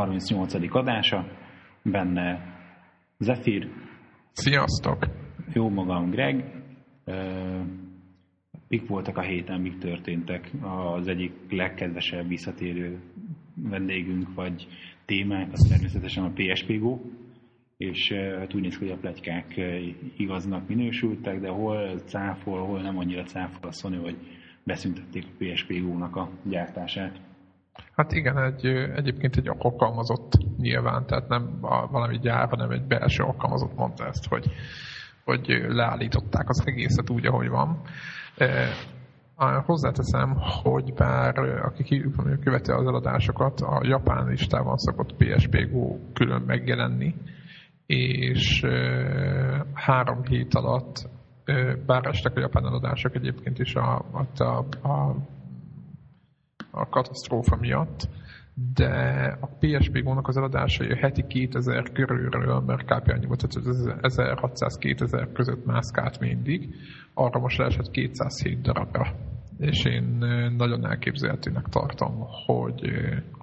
38. adása, benne Zephyr. Sziasztok! Jó magam, Greg. Mik voltak a héten, mik történtek? Az egyik legkedvesebb visszatérő vendégünk, vagy témánk, az természetesen a PSP Go, és hát úgy néz ki, hogy a plegykák igaznak minősültek, de hol cáfol, hol nem annyira cáfol a Sony, hogy beszüntették a PSP Go-nak a gyártását. Hát igen, egy, egyébként egy alkalmazott nyilván, tehát nem valami gyár, hanem egy belső alkalmazott mondta ezt, hogy, hogy leállították az egészet úgy, ahogy van. E, hozzáteszem, hogy bár aki követi az eladásokat, a japán listában szokott PSP Go külön megjelenni, és három hét alatt, e, bár estek a japán eladások egyébként is a, a, a a katasztrófa miatt, de a PSP gónak az eladásai a heti 2000 körülről, mert kb. annyi volt, hogy 1600-2000 között mászkált mindig, arra most leesett 207 darabra. És én nagyon elképzelhetőnek tartom, hogy,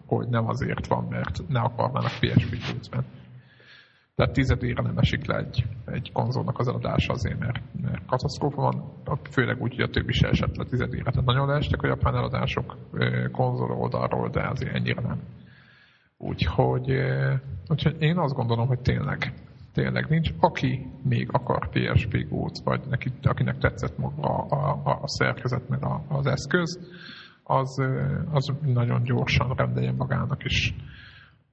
hogy nem azért van, mert ne akarnának PSP gót tehát tizedére nem esik le egy, egy konzolnak az eladása azért, mert, mert katasztrófa van, főleg úgy, hogy a többi se esett le tizedére. Tehát nagyon leestek a japán eladások konzol oldalról, de azért ennyire nem. Úgyhogy, úgyhogy én azt gondolom, hogy tényleg, tényleg nincs. Aki még akar PSP gót, vagy neki, akinek tetszett maga a, a, a szerkezet, meg a, az eszköz, az, az nagyon gyorsan rendeljen magának is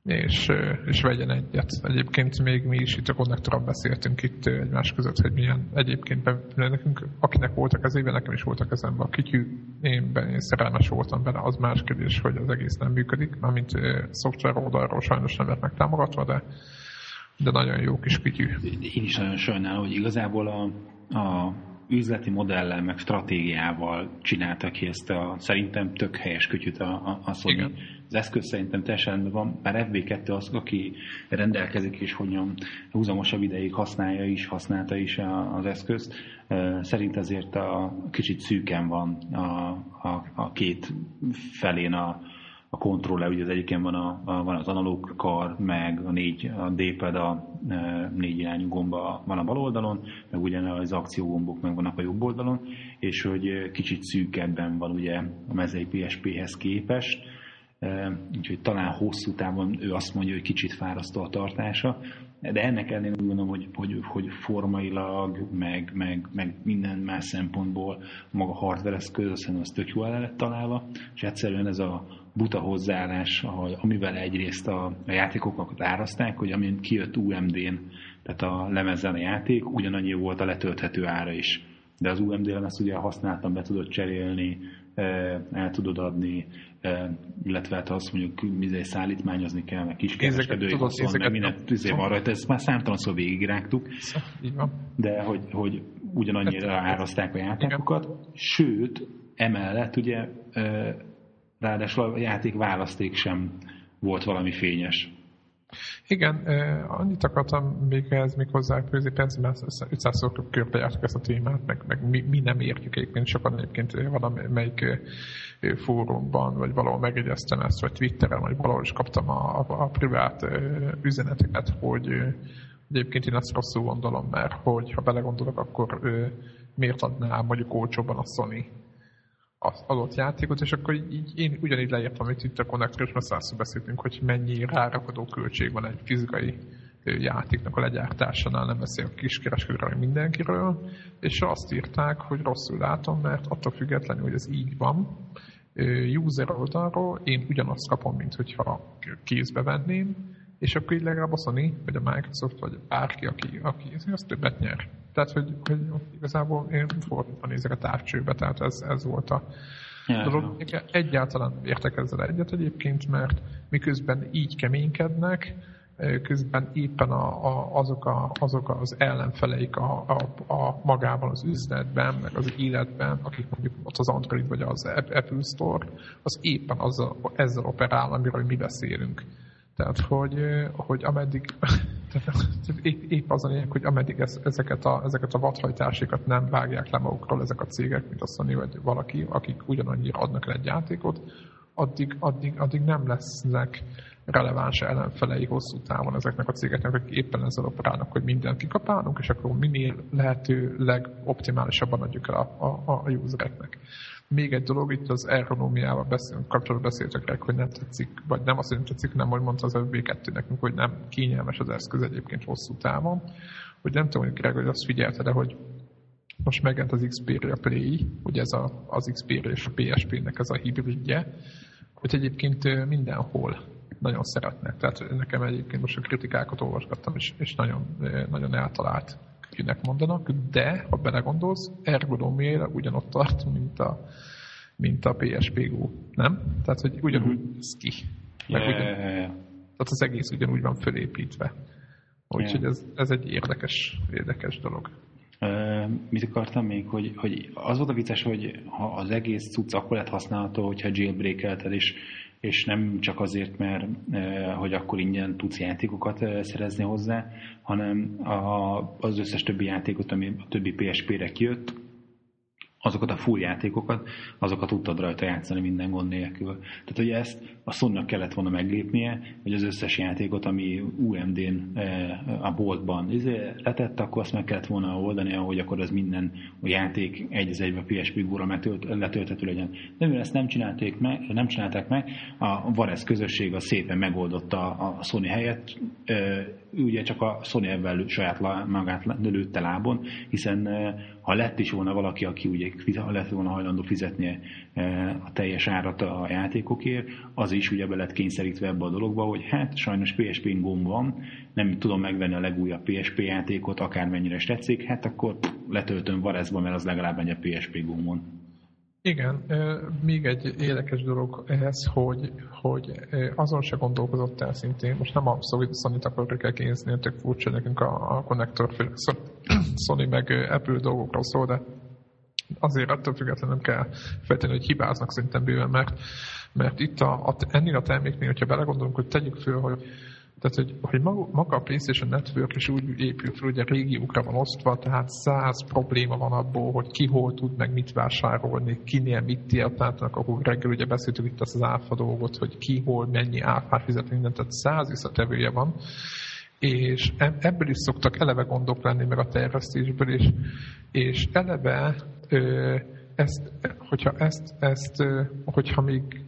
és, és vegyen egyet. Egyébként még mi is itt a konnektoron beszéltünk itt egymás között, hogy milyen egyébként nekünk, akinek voltak az éve, nekem is voltak kezemben a kityű, én, én szerelmes voltam benne, az más kérdés, hogy az egész nem működik, mint szoftver oldalról sajnos nem lett megtámogatva, de, de nagyon jó kis kityű. Én is nagyon sajnálom, hogy igazából a, a üzleti modellel, meg stratégiával csináltak ki ezt a szerintem tök helyes kütyüt a, a, a Sony. Igen. Az eszköz szerintem teljesen van, már FB2 az, aki rendelkezik és hogyan húzamosabb ideig használja is, használta is az eszközt. Szerint azért a kicsit szűken van a, a, a két felén a, a kontroller, ugye az egyiken van, a, a, van az analóg kar, meg a négy a D-pad, a e, négy irányú gomba van a bal oldalon, meg ugyan az akciógombok meg vannak a jobb oldalon, és hogy kicsit szűkebben van ugye a mezei PSP-hez képest, e, úgyhogy talán hosszú távon ő azt mondja, hogy kicsit fárasztó a tartása, de ennek ellenére úgy gondolom, hogy, hogy, hogy formailag, meg, meg, meg minden más szempontból maga hardware eszköz, azt az tök jól el lett találva, és egyszerűen ez a buta hozzáállás, amivel egyrészt a, a játékokat áraszták, hogy amint kijött UMD-n, tehát a lemezen a játék, ugyanannyi volt a letölthető ára is. De az UMD-en ezt ugye használtam, be tudod cserélni, el tudod adni, illetve hát azt mondjuk mizé szállítmányozni kell, meg kiskereskedői haszon, meg minden tüzé van rajta, ezt már számtalanszor végigrágtuk, de hogy, hogy ugyanannyira áraszták a játékokat, sőt, emellett ugye ráadásul a játék választék sem volt valami fényes. Igen, eh, annyit akartam még ehhez még hozzáfűzni, persze, mert 500 szor körbejártuk ezt a témát, meg, meg mi, mi, nem értjük egyébként, sokan egyébként valamelyik fórumban, vagy valahol megjegyeztem ezt, vagy Twitteren, vagy valahol is kaptam a, a, a privát üzeneteket, hogy egyébként én ezt rosszul gondolom, mert hogy ha belegondolok, akkor miért adná mondjuk olcsóban a Sony az adott játékot, és akkor így, én ugyanígy leírtam, hogy itt a konnektor, és már beszéltünk, hogy mennyi rárakodó költség van egy fizikai játéknak a legyártásánál, nem beszél a kiskereskedőről, mindenkiről, és azt írták, hogy rosszul látom, mert attól függetlenül, hogy ez így van, user oldalról én ugyanazt kapom, mint hogyha kézbe venném, és akkor így legalább a Sony, vagy a Microsoft, vagy bárki, aki, aki az többet nyer. Tehát, hogy, hogy igazából én fordítva nézek a távcsőbe, tehát ez, ez volt a dolog. Egyáltalán értek ezzel egyet egyébként, mert miközben így keménykednek, közben éppen a, a, azok, a, azok az ellenfeleik a, a, a magában az üzletben, meg az életben, akik mondjuk ott az Android vagy az Apple Store, az éppen azzal, ezzel operál, amiről mi beszélünk. Tehát, hogy, hogy ameddig, épp, épp az a lényeg, hogy ameddig ez, ezeket, a, ezeket a vadhajtásikat nem vágják le magukról ezek a cégek, mint a Sony vagy valaki, akik ugyanannyira adnak le egy játékot, addig, addig, addig nem lesznek releváns ellenfelei hosszú távon ezeknek a cégeknek, akik éppen ezzel operálnak, hogy mindent kikapálunk, és akkor minél lehető legoptimálisabban adjuk el a, a, a usereknek. Még egy dolog, itt az ergonómiával beszélünk, kapcsolatban beszéltek rá, hogy nem tetszik, vagy nem azt, hogy nem tetszik, nem, hogy mondta az FB2 nekünk, hogy nem kényelmes az eszköz egyébként hosszú távon. Hogy nem tudom, hogy Greg, hogy azt figyelte, de hogy most megjelent az Xperia Play, hogy ez a, az Xperia és a PSP-nek ez a hibridje, hogy egyébként mindenhol nagyon szeretnek. Tehát nekem egyébként most a kritikákat olvasgattam, és, és nagyon, nagyon eltalált kinek mondanak, de ha belegondolsz, ergonomiára ugyanott tart, mint a, mint a PSP Go, nem? Tehát, hogy ugyanúgy mhm. néz ki. Meg yeah, ugyan, yeah, yeah. Tehát az egész ugyanúgy van fölépítve. Úgyhogy yeah. ez, ez egy érdekes, érdekes dolog. Uh, mit akartam még, hogy, hogy az volt a vicces, hogy ha az egész cucc akkor lett használható, hogyha jailbreak és és nem csak azért, mert hogy akkor ingyen tudsz játékokat szerezni hozzá, hanem az összes többi játékot, ami a többi PSP-re kijött, azokat a full játékokat, azokat tudtad rajta játszani minden gond nélkül. Tehát, hogy ezt a sony kellett volna meglépnie, hogy az összes játékot, ami UMD-n a boltban izé, letett, akkor azt meg kellett volna oldani, hogy akkor az minden a játék egy az egybe PSP góra letölthető legyen. De mivel ezt nem, csinálták meg, nem csinálták meg, a Varez közösség a szépen megoldotta a Sony helyet, ő ugye csak a Sony ebben saját magát lőtte lábon, hiszen ha lett is volna valaki, aki ugye lett volna hajlandó fizetni a teljes árat a játékokért, az is ugye be lett kényszerítve ebbe a dologba, hogy hát sajnos PSP-n gomb van, nem tudom megvenni a legújabb PSP játékot, akármennyire is tetszik, hát akkor letöltöm Varezba, mert az legalább egy a PSP gombon. Igen, még egy érdekes dolog ehhez, hogy, hogy azon se gondolkozott el szintén, most nem a Sony-t akarok elkényezni, tök furcsa nekünk a, a konnektor, Sony meg Apple dolgokról szól, de azért attól függetlenül nem kell feltenni, hogy hibáznak szerintem bőven, mert, mert itt a, a, ennél a terméknél, hogyha belegondolunk, hogy tegyük föl, hogy tehát, hogy, hogy maga a PlayStation Network is úgy épül fel, a régiókra van osztva, tehát száz probléma van abból, hogy ki hol tud meg mit vásárolni, kinél mit érteltnek, akkor reggel ugye beszéltük itt azt az áfa dolgot, hogy ki hol mennyi áfát fizet minden, tehát száz visszatevője van, és ebből is szoktak eleve gondok lenni, meg a terjesztésből is, és eleve ezt, hogyha ezt, ezt hogyha még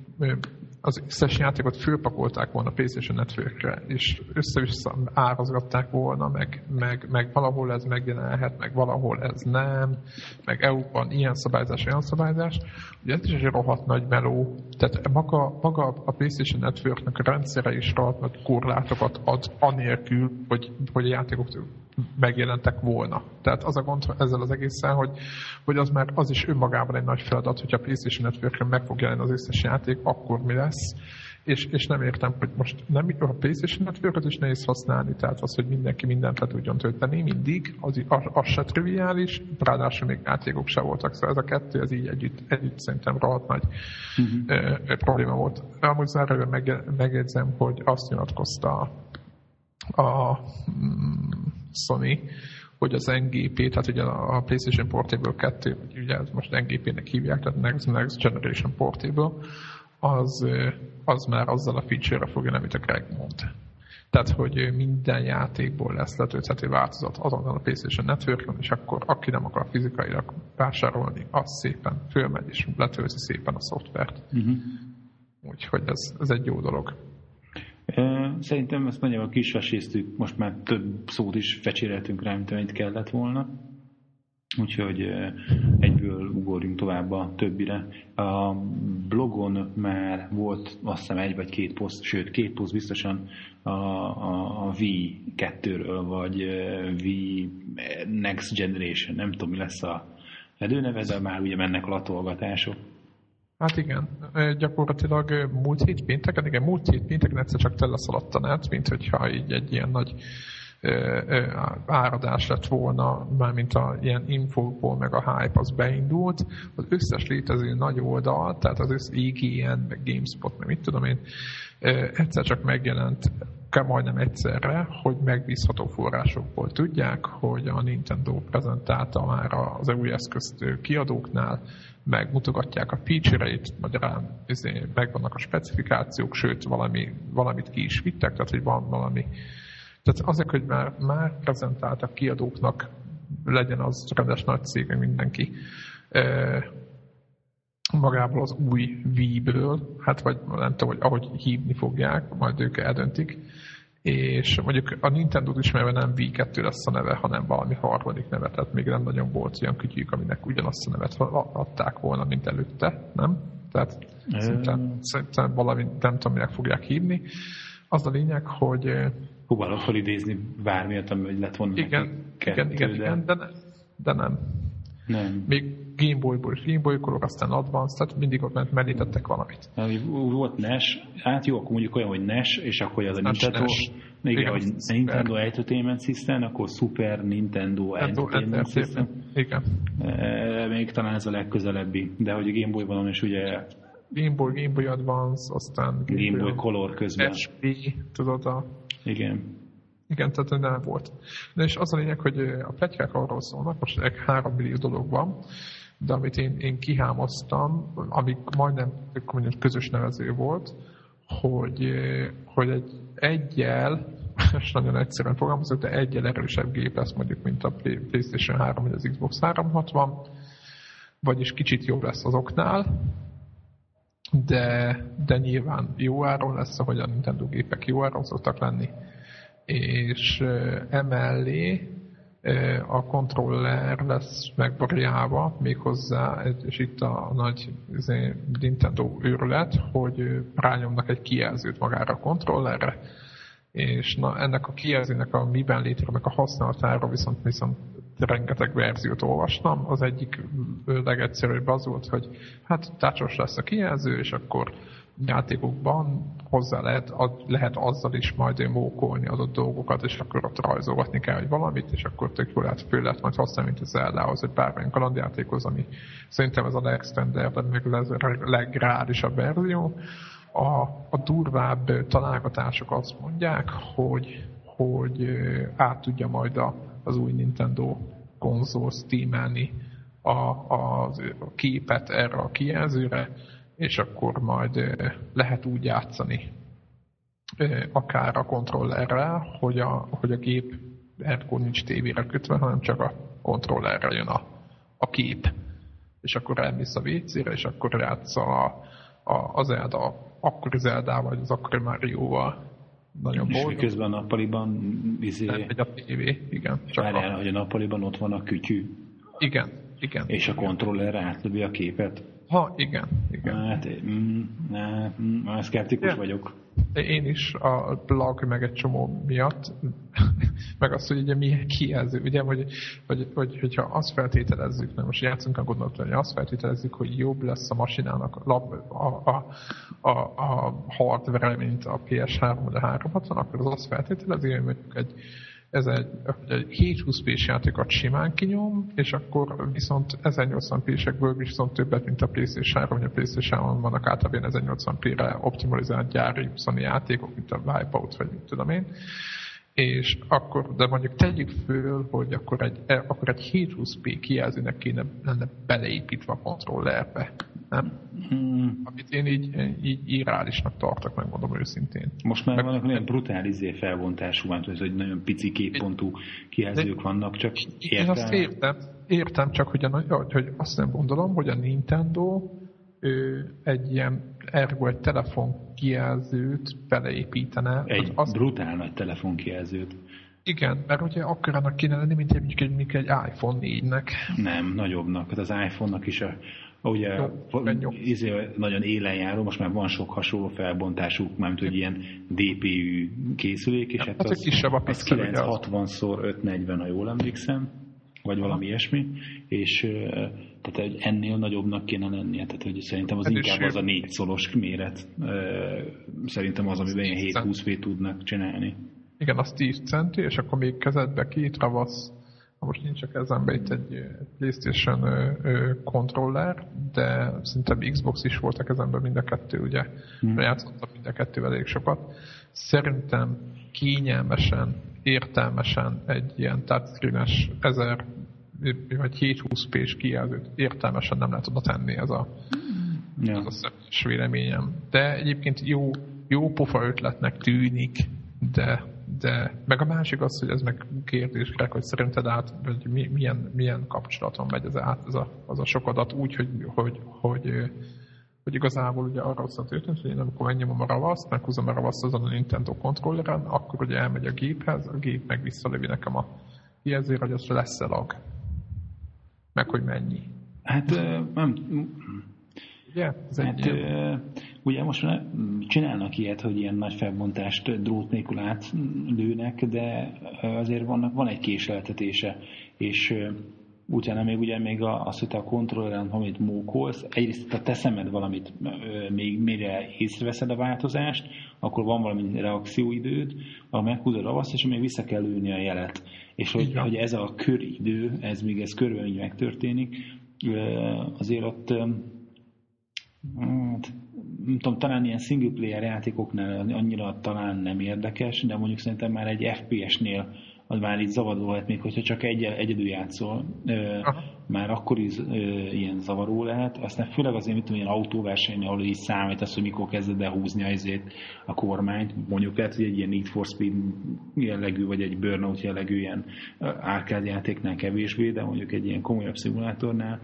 az összes játékot fölpakolták volna PlayStation Networkre, és össze-vissza árazgatták volna, meg, meg, meg valahol ez megjelenhet, meg valahol ez nem, meg EU-ban ilyen szabályzás, olyan szabályzás, ugye ez is egy rohadt nagy meló. Tehát maga, maga a PlayStation Networknek a rendszere is rohadt nagy korlátokat ad anélkül, hogy, hogy a játékok megjelentek volna. Tehát az a gond ezzel az egészen, hogy, hogy az már az is önmagában egy nagy feladat, hogy a PlayStation network meg fog jelenni az összes játék, akkor mi lesz. És, és nem értem, hogy most nem, a PlayStation network is nehéz használni, tehát az, hogy mindenki mindent le tudjon tölteni mindig, az, az, az se triviális, ráadásul még játékok se voltak, szóval ez a kettő, ez így együtt, együtt szerintem rohadt nagy uh-huh. ö, probléma volt. Amúgy zárójában megjegyzem, hogy azt nyilatkozta a mm, Sony, hogy az NGP, tehát ugye a PlayStation Portable 2, vagy ugye most NGP-nek hívják, tehát Next, Next Generation Portable, az, az már azzal a feature-re fogja, amit a Greg mond. Tehát, hogy minden játékból lesz letölthető változat azonnal a PlayStation network és akkor aki nem akar fizikailag vásárolni, az szépen fölmegy és letölti szépen a szoftvert. Uh-huh. Úgyhogy ez, ez egy jó dolog. Szerintem ezt nagyjából kisveséztük, most már több szót is fecséreltünk rá, mint amit kellett volna. Úgyhogy egyből ugorjunk tovább a többire. A blogon már volt azt hiszem egy vagy két poszt, sőt két poszt biztosan a, a, a V2-ről, vagy V Next Generation, nem tudom mi lesz a fedőneve, de már ugye mennek a latolgatások. Hát igen, gyakorlatilag múlt hét pénteken, igen, múlt hét pénteken egyszer csak teleszaladt a net, mint hogyha így egy ilyen nagy áradás lett volna, mármint a ilyen infókból, meg a hype az beindult, az összes létező nagy oldal, tehát az összes IGN, meg GameSpot, meg mit tudom én, egyszer csak megjelent majdnem egyszerre, hogy megbízható forrásokból tudják, hogy a Nintendo prezentálta már az új eszközt kiadóknál, megmutogatják a feature-eit, magyarán izé, megvannak a specifikációk, sőt valami, valamit ki is vittek, tehát hogy van valami. Tehát azért, hogy már, már prezentáltak kiadóknak, legyen az rendes nagy cég, mindenki, magából az új Wii-ből, hát vagy nem tudom, hogy ahogy hívni fogják, majd ők eldöntik, és mondjuk a Nintendo ismerve nem Wii 2 lesz a neve, hanem valami harmadik neve, tehát még nem nagyon volt olyan kütyük, aminek ugyanazt a nevet adták volna, mint előtte, nem? Tehát szerintem, szerintem valami, nem tudom, minek fogják hívni. Az a lényeg, hogy... Próbálok felidézni bármilyet, ami lett volna igen, igen, igen, de... igen, de, ne, de nem. Nem. Még Game Boy-ból és Game Boy Color, aztán Advance, tehát mindig ott ment mellétettek valamit. Volt NES, hát jó, akkor mondjuk olyan, hogy NES, és akkor az a Nintendo, NES. igen, igen, hogy Nintendo Entertainment System, akkor Super Nintendo Entertainment System. Igen. E, még talán ez a legközelebbi, de hogy a Boy-ban is ugye Game Boy, Game Boy Advance, aztán Game, Game Boy Color közben. SP, tudod a... Igen. Igen, tehát nem volt. De és az a lényeg, hogy a pletykák arról szólnak, most egy három millió dolog van, de amit én, én kihámoztam, amik majdnem mondjuk közös nevező volt, hogy, hogy egy egyel, és nagyon egyszerűen fogalmazok, de egyel erősebb gép lesz mondjuk, mint a PlayStation 3 vagy az Xbox 360, vagyis kicsit jobb lesz azoknál, de, de nyilván jó áron lesz, ahogy a Nintendo gépek jó áron szoktak lenni, és emellé a kontroller lesz megvariálva méghozzá, és itt a nagy izé, Nintendo őrület, hogy rányomnak egy kijelzőt magára a kontrollerre, és na, ennek a kijelzőnek a miben létrenek a használatára viszont, viszont rengeteg verziót olvastam. Az egyik legegyszerűbb az volt, hogy hát tácsos lesz a kijelző, és akkor játékokban hozzá lehet, lehet azzal is majd mókolni adott dolgokat, és akkor ott rajzolgatni kell, hogy valamit, és akkor tök jól lehet, föl lehet majd használni, mint az Zeldához, vagy bármilyen kalandjátékhoz, ami szerintem ez a legstandard, meg a legrádisabb verzió. A, a durvább találgatások azt mondják, hogy, hogy át tudja majd a, az új Nintendo konzol steamelni a, a, a képet erre a kijelzőre, és akkor majd lehet úgy játszani akár a kontrollerrel, hogy a, hogy a gép ergo nincs tévére kötve, hanem csak a kontrollerre jön a, a kép. És akkor elmész a WC-re, és akkor játsz a, a, a Zelda, akkori Zelda vagy az akkori Mario-val. Nagyon és boldog. közben a nappaliban izé... Nem megy a tévé, igen. Csak Várjál, a... hogy a nappaliban ott van a kütyű. Igen, igen. És a kontroller átlövi a képet. Ha, igen. igen. Hát, mm, ne, mm, szkeptikus ja. vagyok. Én is a blog meg egy csomó miatt, meg azt, hogy ugye mi kijelző, ugye, hogy, hogy, hogy, hogyha azt feltételezzük, nem most játszunk a gondolatot, hogy azt feltételezzük, hogy jobb lesz a masinának a, a, a, a, a hardware, mint a PS3 vagy a 360, akkor az azt feltételezi, hogy mondjuk egy ez egy, egy 720 p játékot simán kinyom, és akkor viszont 1080p-sekből viszont többet, mint a PlayStation 3, vagy a PlayStation 3 vannak általában 1080p-re optimalizált gyári Sony játékok, mint a Wipeout, vagy mit tudom én. És akkor, de mondjuk tegyük föl, hogy akkor egy, akkor egy 720p kijelzőnek kéne lenne beleépítve a kontrollerbe nem? Hmm. Amit én így, így irreálisnak tartok, megmondom őszintén. Most már Meg, vannak olyan brutális izé felbontású, van, hogy nagyon pici képpontú kijelzők vannak, csak értem. Én azt értem, értem csak, hogy, a, hogy azt nem gondolom, hogy a Nintendo ő egy ilyen ergo egy telefon kijelzőt beleépítene. Egy az, brutál nagy telefon kijelzőt. Igen, mert ugye akkorának kéne lenni, mint egy, mint egy iPhone 4-nek. Nem, nagyobbnak. Hát az iPhone-nak is a Ugye jó, izé, nagyon élen járó, most már van sok hasonló felbontású, mármint hogy ilyen DPU készülék, és hát, hát az, kisebb a az 960x540, ha jól emlékszem, vagy valami ilyesmi, és tehát egy ennél nagyobbnak kéne lennie, tehát hogy szerintem az Ez inkább az a négy szolos méret, szerintem az, amiben ilyen 720 p tudnak csinálni. Igen, az 10 centi, és akkor még kezedbe két ravasz, most nincs a kezembe itt egy PlayStation kontroller, de szinte Xbox is volt a kezemben mind a kettő, ugye, hmm. játszottam mind a kettővel elég sokat. Szerintem kényelmesen, értelmesen egy ilyen touchscreen-es 1000 vagy 720 p kijelzőt értelmesen nem lehet oda tenni ez a, ja. ez a személyes véleményem. De egyébként jó, jó pofa ötletnek tűnik, de de meg a másik az, hogy ez meg kérdés, hogy szerinted át, hogy milyen, milyen kapcsolaton megy ez át, ez a, az a sok adat úgy, hogy, hogy, hogy, hogy igazából ugye arra az történt, hogy én amikor megnyomom a ravaszt, meghúzom a ravaszt azon a Nintendo kontrolleren, akkor ugye elmegy a géphez, a gép meg visszalövi nekem a jelzőre, hogy az lesz-e lag. Meg hogy mennyi. Hát nem, Ugye? Hát, ilyen... ugye most csinálnak ilyet, hogy ilyen nagy felbontást drót nélkül átlőnek, de azért vannak, van egy késleltetése, és utána még ugye még az, hogy te a kontrolleren amit mókolsz, egyrészt ha teszemed valamit, még mire észreveszed a változást, akkor van valami reakcióidőd, ha meghúzod a ravasz, és még vissza kell lőni a jelet. És hogy, hogy ez a köridő, ez még ez körben így megtörténik, azért ott Hát, nem tudom, talán ilyen single player játékoknál annyira talán nem érdekes, de mondjuk szerintem már egy FPS-nél az már így zavaró lehet, még hogyha csak egy, egyedül játszol, ö, már akkor is ö, ilyen zavaró lehet. Aztán főleg azért, mit tudom, ilyen autóverseny, ahol így számít az, hogy mikor kezded el húzni azért a kormányt. Mondjuk lehet, hogy egy ilyen Need for Speed jellegű, vagy egy Burnout jellegű ilyen arcade játéknál kevésbé, de mondjuk egy ilyen komolyabb szimulátornál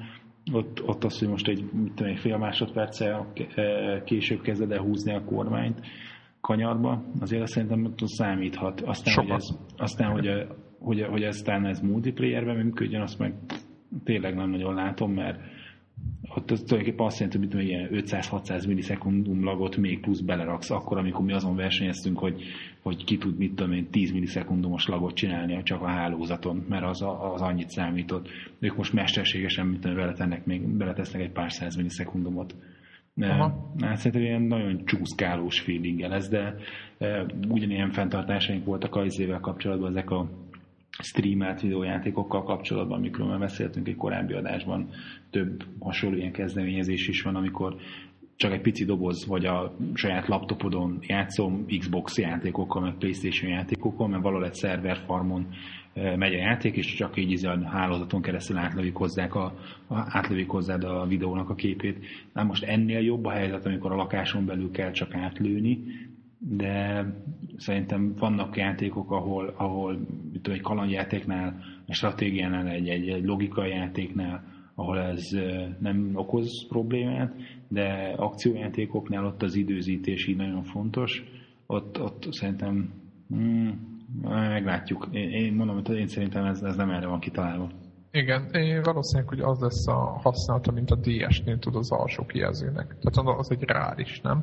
ott, ott az, hogy most egy, mit tudom, egy fél másodperccel e, később kezded el húzni a kormányt kanyarba, azért azt szerintem ott számíthat. Aztán, hogy ez, aztán hogy, a, hogy, hogy aztán ez multiplayerben működjön, azt meg tényleg nem nagyon látom, mert ott az tulajdonképpen azt jelenti, hogy ilyen 500-600 millisekundum lagot még plusz beleraksz, akkor, amikor mi azon versenyeztünk, hogy, hogy ki tud, mit tudom én, 10 millisekundumos lagot csinálni csak a hálózaton, mert az, a, az annyit számított. Ők most mesterségesen, mit tudom, beletennek még, beletesznek egy pár száz millisekundumot. Aha. Hát szerintem ilyen nagyon csúszkálós feelinggel ez, de e, ugyanilyen fenntartásaink voltak az évvel kapcsolatban ezek a streamelt videójátékokkal kapcsolatban, amikről már beszéltünk egy korábbi adásban, több hasonló ilyen kezdeményezés is van, amikor csak egy pici doboz, vagy a saját laptopodon játszom Xbox játékokkal, meg Playstation játékokkal, mert valahol egy szerver farmon eh, megy a játék, és csak így a hálózaton keresztül átlövik, hozzák a, átlövik hozzád a videónak a képét. Na most ennél jobb a helyzet, amikor a lakáson belül kell csak átlőni, de szerintem vannak játékok, ahol, ahol tudom, egy kalandjátéknál, egy stratégiánál, egy, egy, egy logikai játéknál, ahol ez nem okoz problémát, de akciójátékoknál ott az időzítés így nagyon fontos. Ott, ott szerintem hmm, meglátjuk. Én, én mondom, hogy én szerintem ez, ez nem erre van kitalálva. Igen, én valószínűleg, hogy az lesz a használata, mint a DS-nél tud az alsó kijelzőnek. Tehát az egy reális, nem?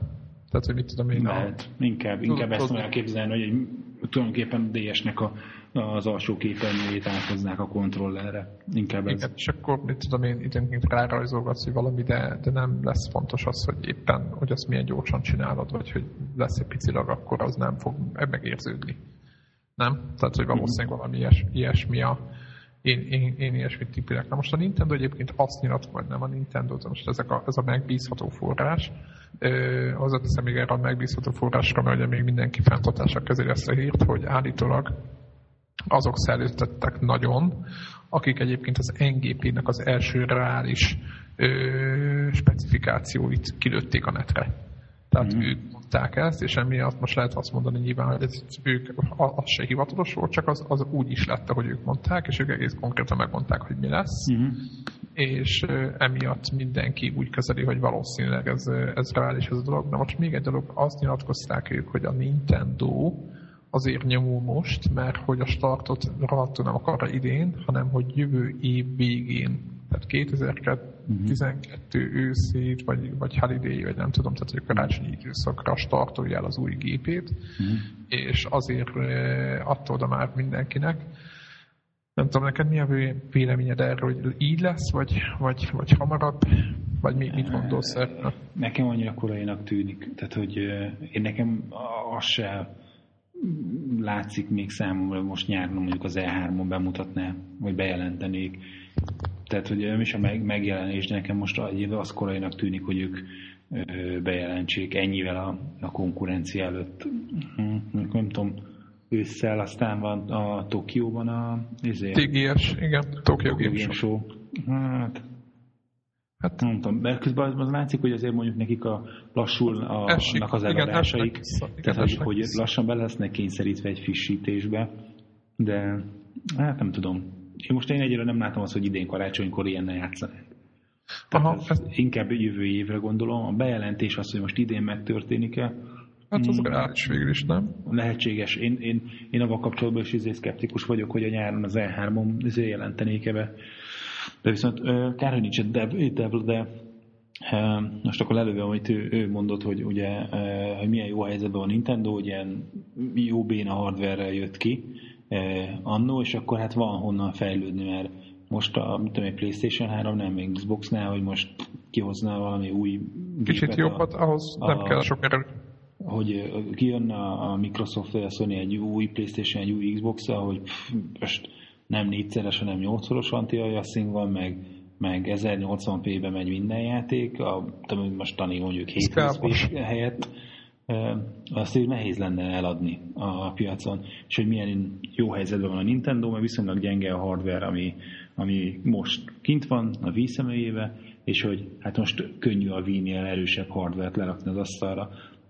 Tehát, hogy mit tudom én. Lehet. A... Inkább, inkább ezt tudom elképzelni, hogy egy, tulajdonképpen a DS-nek a, az alsó képernyőjét áthoznák a kontrollerre. Inkább ez. Igen, és akkor mit tudom én, időnként rárajzolgatsz, hogy valami, de, de nem lesz fontos az, hogy éppen, hogy azt milyen gyorsan csinálod, vagy hogy lesz egy pici lag, akkor az nem fog megérződni. Nem? Tehát, hogy valószínűleg valami ilyes, ilyesmi a, én, én, én ilyesmit tippelek. Na most a Nintendo egyébként azt nyilat, vagy nem a Nintendo, de most ezek a, ez a megbízható forrás, hozzáteszem még erre a megbízható forrásra, mert ugye még mindenki fenntartásra kezeli ezt a hírt, hogy állítólag azok szellőztettek nagyon, akik egyébként az NGP-nek az első reális ö, specifikációit kilőtték a netre. Tehát mm. ők mondták ezt, és emiatt most lehet azt mondani nyilván, hogy ez, ők, az se hivatalos volt, csak az, az úgy is lett, hogy ők mondták, és ők egész konkrétan megmondták, hogy mi lesz. Mm. És emiatt mindenki úgy kezeli, hogy valószínűleg ez, ez reális ez a dolog. De most még egy dolog, azt nyilatkozták ők, hogy a Nintendo azért nyomul most, mert hogy a startot rohadtul nem akar idén, hanem hogy jövő év végén tehát 2012 uh-huh. őszét, vagy, vagy holiday, vagy nem tudom, tehát hogy a karácsonyi időszakra startolja el az új gépét, uh-huh. és azért adta oda már mindenkinek. Nem tudom, neked mi a véleményed erről, hogy így lesz, vagy, vagy, vagy hamarabb, vagy mi, mit gondolsz erről? Nekem annyira korainak tűnik, tehát hogy én nekem az se látszik még számomra most nyáron mondjuk az E3-on bemutatná, vagy bejelentenék. Tehát, hogy nem is a megjelenés, de nekem most az korainak tűnik, hogy ők bejelentsék ennyivel a, a konkurencia előtt. Hm, nem tudom, ősszel, aztán van a Tokióban a... Ezért, TGS, igen, Tokyo Game. Show. Hát, Hát nem tudom, mert közben az, az látszik, hogy azért mondjuk nekik a lassul a, esik, az eladásaik, igen, tehát hogy, hogy lassan be lesznek kényszerítve egy frissítésbe, de hát nem tudom. Én most én egyre nem látom azt, hogy idén karácsonykor ilyennel játszanak. Aha, ez, ez inkább jövő évre gondolom. A bejelentés az, hogy most idén megtörténik-e, Hát az hmm. reális végül is, nem? Lehetséges. Én, én, én avval kapcsolatban is izé szkeptikus vagyok, hogy a nyáron az E3-on izé jelentenék be. De viszont kár, hogy nincs egy dev, dev de most akkor lelőve, amit ő, ő mondott, hogy ugye hogy milyen jó helyzetben van Nintendo, hogy ilyen jó béna hardware jött ki annó, és akkor hát van honnan fejlődni, mert most a mit tudom, PlayStation 3 nem, Xbox-nál, hogy most kihozna valami új Kicsit jobbat, ahhoz a, nem kell sok erő. Hogy kijön a Microsoft vagy a Sony egy új Playstation, egy új xbox hogy pff, most nem négyszeres, hanem nyolcszoros anti-aliasing van, meg, meg 1080p-be megy minden játék, a, most tani mondjuk 720p helyett, azt így nehéz lenne eladni a piacon, és hogy milyen jó helyzetben van a Nintendo, mert viszonylag gyenge a hardware, ami, ami most kint van a Wii személyébe, és hogy hát most könnyű a Wii-nél erősebb hardware-t lerakni az asztalra,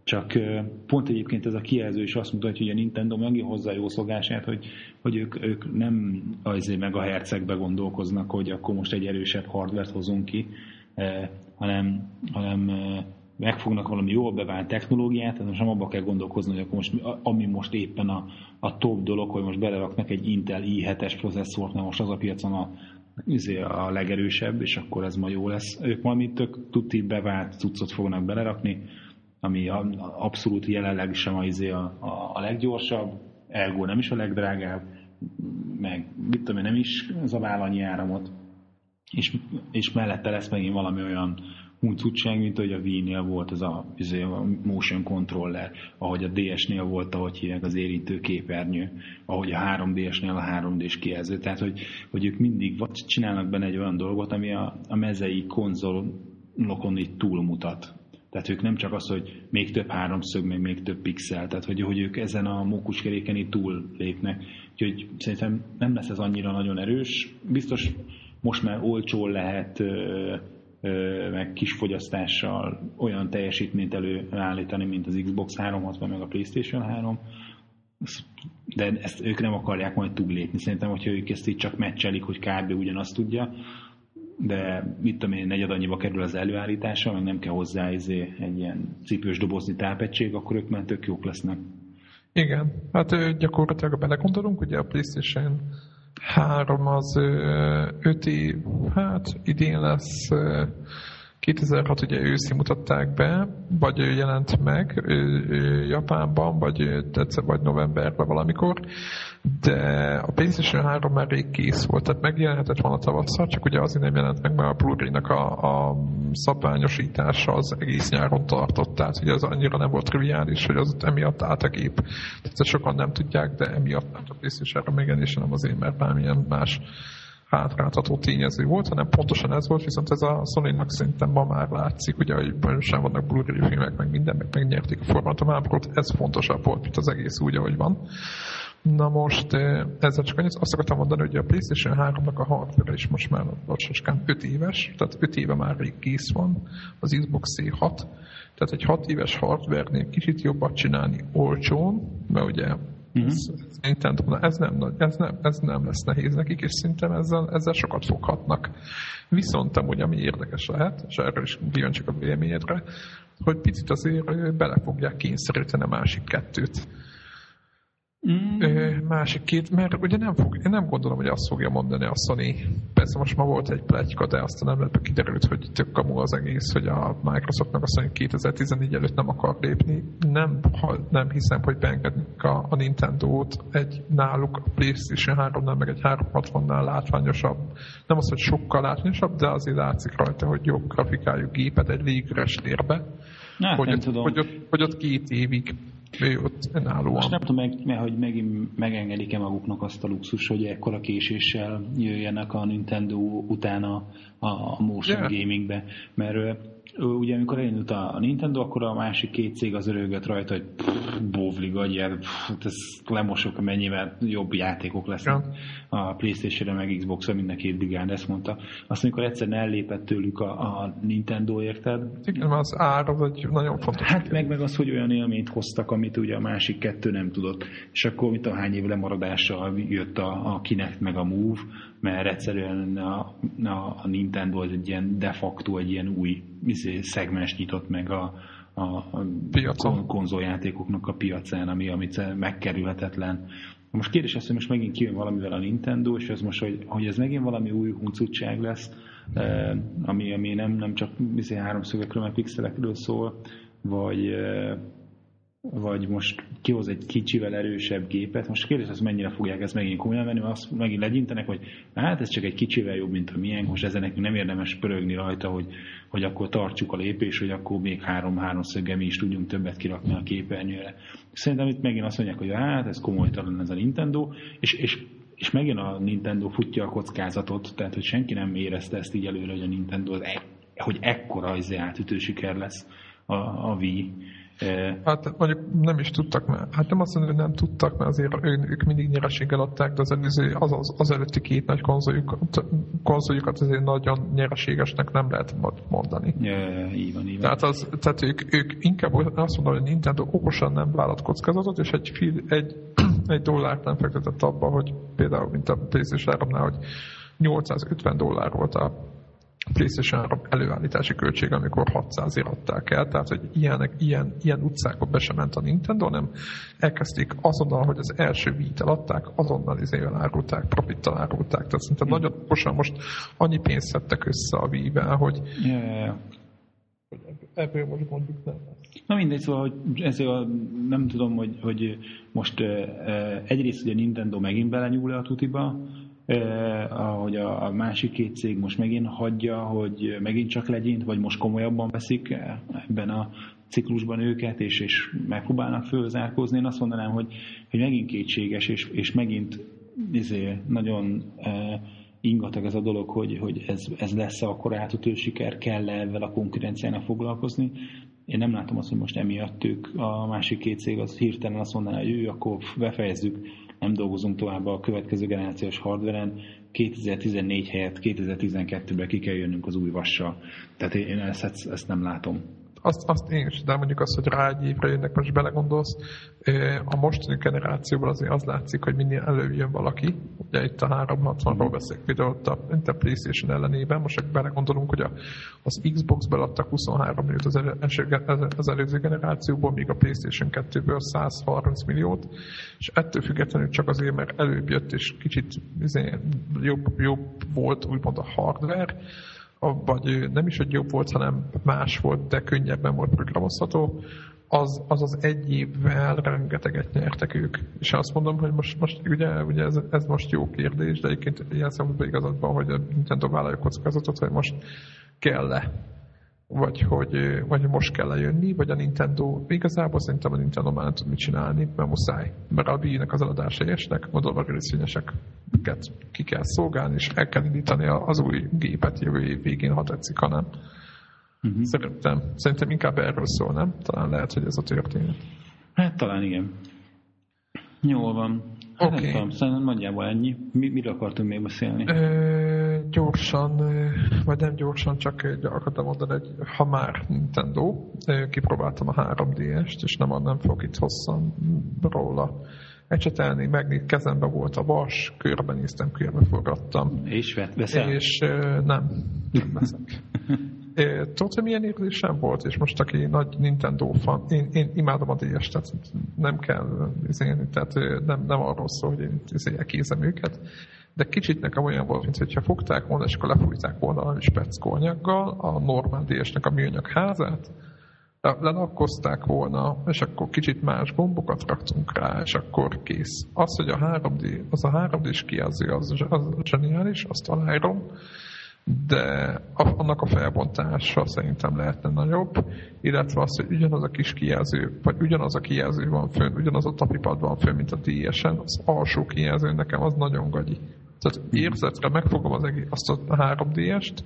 csak pont egyébként ez a kijelző is azt mutatja, hogy a Nintendo megint hozzá jó szolgását, hogy, hogy ők, ők nem azért meg a hercegbe gondolkoznak, hogy akkor most egy erősebb hardvert hozunk ki, hanem, hanem megfognak valami jól bevált technológiát, tehát most nem abba kell gondolkozni, hogy akkor most, ami most éppen a, a top dolog, hogy most beleraknak egy Intel i7-es processzort, mert most az a piacon a, izé, a legerősebb, és akkor ez ma jó lesz. Ők valami tök tuti bevált cuccot fognak belerakni, ami abszolút jelenleg sem a, izé a, a, a leggyorsabb, ergo nem is a legdrágább, meg mit tudom én, nem is zabál annyi áramot, és, és mellette lesz megint valami olyan huncutság, mint hogy a Wii-nél volt az a, izé, a motion controller, ahogy a DS-nél volt, ahogy hívják az érintő képernyő, ahogy a 3DS-nél a 3D-s kijelző. Tehát, hogy, hogy ők mindig csinálnak benne egy olyan dolgot, ami a, a mezei konzolokon itt túlmutat. Tehát ők nem csak az, hogy még több háromszög, meg még több pixel, tehát hogy, hogy ők ezen a mókuskeréken itt túl lépnek. Úgyhogy szerintem nem lesz ez annyira nagyon erős. Biztos most már olcsó lehet ö, ö, meg kis fogyasztással olyan teljesítményt előállítani, mint az Xbox 360 meg a PlayStation 3, de ezt ők nem akarják majd túllépni. Szerintem, hogyha ők ezt így csak meccselik, hogy kb. ugyanazt tudja, de mit tudom én, negyed annyiba kerül az előállítása, meg nem kell hozzá izé egy ilyen cipős dobozni tápegység, akkor ők már tök jók lesznek. Igen, hát gyakorlatilag belegondolunk, ugye a PlayStation 3 az 5 év, hát idén lesz 2006 ugye őszi mutatták be, vagy jelent meg Japánban, vagy december, vagy novemberben valamikor, de a PlayStation 3 már rég kész volt, tehát megjelenhetett volna tavasszal, csak ugye azért nem jelent meg, mert a blu a, a szabványosítása az egész nyáron tartott, tehát ugye az annyira nem volt triviális, hogy az emiatt állt a gép. Tehát sokan nem tudják, de emiatt nem a PlayStation 3 megjelenése nem azért, mert bármilyen más hátráltató tényező volt, hanem pontosan ez volt, viszont ez a Sony-nak szerintem ma már látszik, ugye, hogy sem vannak Blu-ray filmek, meg minden, meg megnyerték a formátumábrokat, ez fontosabb volt, mint az egész úgy, ahogy van. Na most ezzel csak annyit azt akartam mondani, hogy a PlayStation 3-nak a hardware is most már lassan 5 éves, tehát 5 éve már rég kész van, az Xbox C6, tehát egy 6 éves hardware-nél kicsit jobbat csinálni olcsón, mert ugye Uh-huh. Nintendo, ez nem, ez, nem, ez nem lesz nehéz nekik, és szerintem ezzel, ezzel sokat foghatnak. Viszont amúgy, ami érdekes lehet, és erről is kíváncsiak a véleményedre, hogy picit azért bele fogják kényszeríteni a másik kettőt. Mm. Másik két, mert ugye nem fog, én nem gondolom, hogy azt fogja mondani a Sony. Persze most ma volt egy pletyka, de aztán nem ebből kiderült, hogy tök kamu az egész, hogy a Microsoftnak azt mondja, 2014 előtt nem akar lépni. Nem, nem hiszem, hogy beengednek a, a Nintendo-t egy náluk a PlayStation 3-nál, meg egy 360-nál látványosabb. Nem az, hogy sokkal látványosabb, de azért látszik rajta, hogy jobb grafikájú gépet egy légüres térbe. Hát, hogy, ott, tudom. Hogy, ott, hogy ott két évig ő ott önállóan. Most nem tudom, meg, mert, hogy megint megengedik-e maguknak azt a luxus, hogy ekkora késéssel jöjjenek a Nintendo utána a, a motion yeah. gamingbe, mert ugye amikor elindult a Nintendo, akkor a másik két cég az örögött rajta, hogy bóvli gagyját, hát ez lemosok, mennyivel jobb játékok lesznek ja. a Playstation-re, meg Xbox-ra, mind a két brigán ezt mondta. Azt, amikor egyszerűen ellépett tőlük a, a Nintendo, érted? Igen, az ár az egy nagyon fontos. Hát meg, meg az, hogy olyan élményt hoztak, amit ugye a másik kettő nem tudott. És akkor, mit a hány év lemaradással jött a, a Kinect meg a Move, mert egyszerűen a, a, a Nintendo az egy ilyen de facto egy ilyen új izé, szegmens nyitott meg a, a, a Piacon. konzoljátékoknak a piacán, ami, amit megkerülhetetlen. Most kérdés az, hogy most megint kijön valamivel a Nintendo, és ez most, hogy, hogy ez megint valami új huncutság lesz, eh, ami, ami nem, nem csak izé, háromszögekről, meg pixelekről szól, vagy, eh, vagy most kihoz egy kicsivel erősebb gépet. Most kérdés az, mennyire fogják ezt megint komolyan venni, mert azt megint legyintenek, hogy hát ez csak egy kicsivel jobb, mint a milyen, most ezen nekünk nem érdemes pörögni rajta, hogy, hogy akkor tartsuk a lépés, hogy akkor még három-három szöggel mi is tudjunk többet kirakni a képernyőre. Szerintem itt megint azt mondják, hogy hát ez komolytalan ez a Nintendo, és, és és megint a Nintendo futja a kockázatot, tehát hogy senki nem érezte ezt így előre, hogy a Nintendo az e, hogy ekkora izé átütő siker lesz a, a Wii Hát mondjuk nem is tudtak, mert hát nem azt mondom, hogy nem tudtak, mert azért ők mindig nyereséggel adták, de az, előző, az, az, az előtti két nagy konzoljukat, konzoljukat azért nagyon nyereségesnek nem lehet mondani. Ja, így van, így van. Tehát, az, tehát ők, ők inkább azt mondom, hogy Nintendo okosan nem vállalt kockázatot, és egy, egy, egy dollárt nem fektetett abba, hogy például, mint a PlayStation 3-nál, hogy 850 dollár volt a PlayStation 3 előállítási költség, amikor 600 ért adták el, tehát hogy ilyenek, ilyen, ilyen utcákba be sem ment a Nintendo, hanem elkezdték azonnal, hogy az első vít eladták, azonnal izével árulták, profittal árulták. Tehát szerintem mm. nagyon okosan most annyi pénzt szedtek össze a Wii-vel, hogy yeah, yeah, yeah. ebből most mondjuk nem lesz. Na mindegy, szóval, hogy ez a, nem tudom, hogy, hogy most uh, egyrészt ugye Nintendo megint belenyúl a tutiba, eh, ahogy a, a másik két cég most megint hagyja, hogy megint csak legyint, vagy most komolyabban veszik ebben a ciklusban őket, és, és megpróbálnak fölzárkózni. Én azt mondanám, hogy, hogy megint kétséges, és, és megint izé, nagyon eh, ingatag ez a dolog, hogy, hogy ez, ez lesz akkor átütő siker, kell -e ezzel a konkurenciának foglalkozni. Én nem látom azt, hogy most emiatt ők, a másik két cég az hirtelen azt mondaná, hogy ő, akkor befejezzük nem dolgozunk tovább a következő generációs hardveren, 2014 helyett 2012-ben ki kell jönnünk az új vassal. Tehát én ezt, ezt nem látom azt, azt én is, de mondjuk azt, hogy rá egy évre jönnek, most belegondolsz, a mostani generációban azért az látszik, hogy minél előbb jön valaki, ugye itt a 360-ról beszélek például ott a, a Playstation ellenében, most belegondolunk, hogy a, az Xbox-ből adtak 23 milliót az, el, az előző generációból, míg a Playstation 2-ből 130 milliót, és ettől függetlenül csak azért, mert előbb jött, és kicsit izé, jobb, jobb volt úgymond a hardware, vagy nem is, hogy jobb volt, hanem más volt, de könnyebben volt programozható, az, az az egy évvel rengeteget nyertek ők. És azt mondom, hogy most, most ugye, ugye ez, ez, most jó kérdés, de egyébként ilyen szempontból igazad van, hogy a Nintendo vállalja kockázatot, hogy most kell-e vagy hogy, vagy most kell jönni, vagy a Nintendo, igazából szerintem a Nintendo már nem tud mit csinálni, mert muszáj. Mert a Wii-nek az eladása esnek, gondolva részvényeseket ki kell szolgálni, és el kell indítani az új gépet jövő év végén, ha tetszik, ha nem. Uh-huh. Szerintem, szerintem inkább erről szól, nem? Talán lehet, hogy ez a történet. Hát talán igen. Jól van. Hát okay. Nem tudom, szerintem nagyjából ennyi. Mi, miről akartunk még beszélni? Ö, gyorsan, vagy nem gyorsan, csak akartam mondani, hogy ha már Nintendo, kipróbáltam a 3DS-t, és nem, nem fogok itt hosszan róla ecsetelni, megnéz, kezembe volt a vas, körbenéztem, körbeforgattam. És veszel? És nem, nem veszek. Tudod, milyen érzésem volt, és most aki nagy Nintendo fan, én, én imádom a DS, tehát nem kell izélni, tehát nem, nem arról szól, hogy én elkézem őket, de kicsit nekem olyan volt, mint hogyha fogták volna, és akkor lefújták volna a speckóanyaggal a normál DS-nek a műanyag házát, lelakkozták volna, és akkor kicsit más gombokat raktunk rá, és akkor kész. Az, hogy a 3D, az a 3D-s kijelző, az, az zseniális, azt aláírom, de annak a felbontása szerintem lehetne nagyobb, illetve az, hogy ugyanaz a kis kijelző, vagy ugyanaz a kijelző van fönn, ugyanaz a tapipad van fönn, mint a DS-en, az alsó kijelző nekem az nagyon gagyi. Tehát mhm. érzetre megfogom az egész, azt a 3DS-t,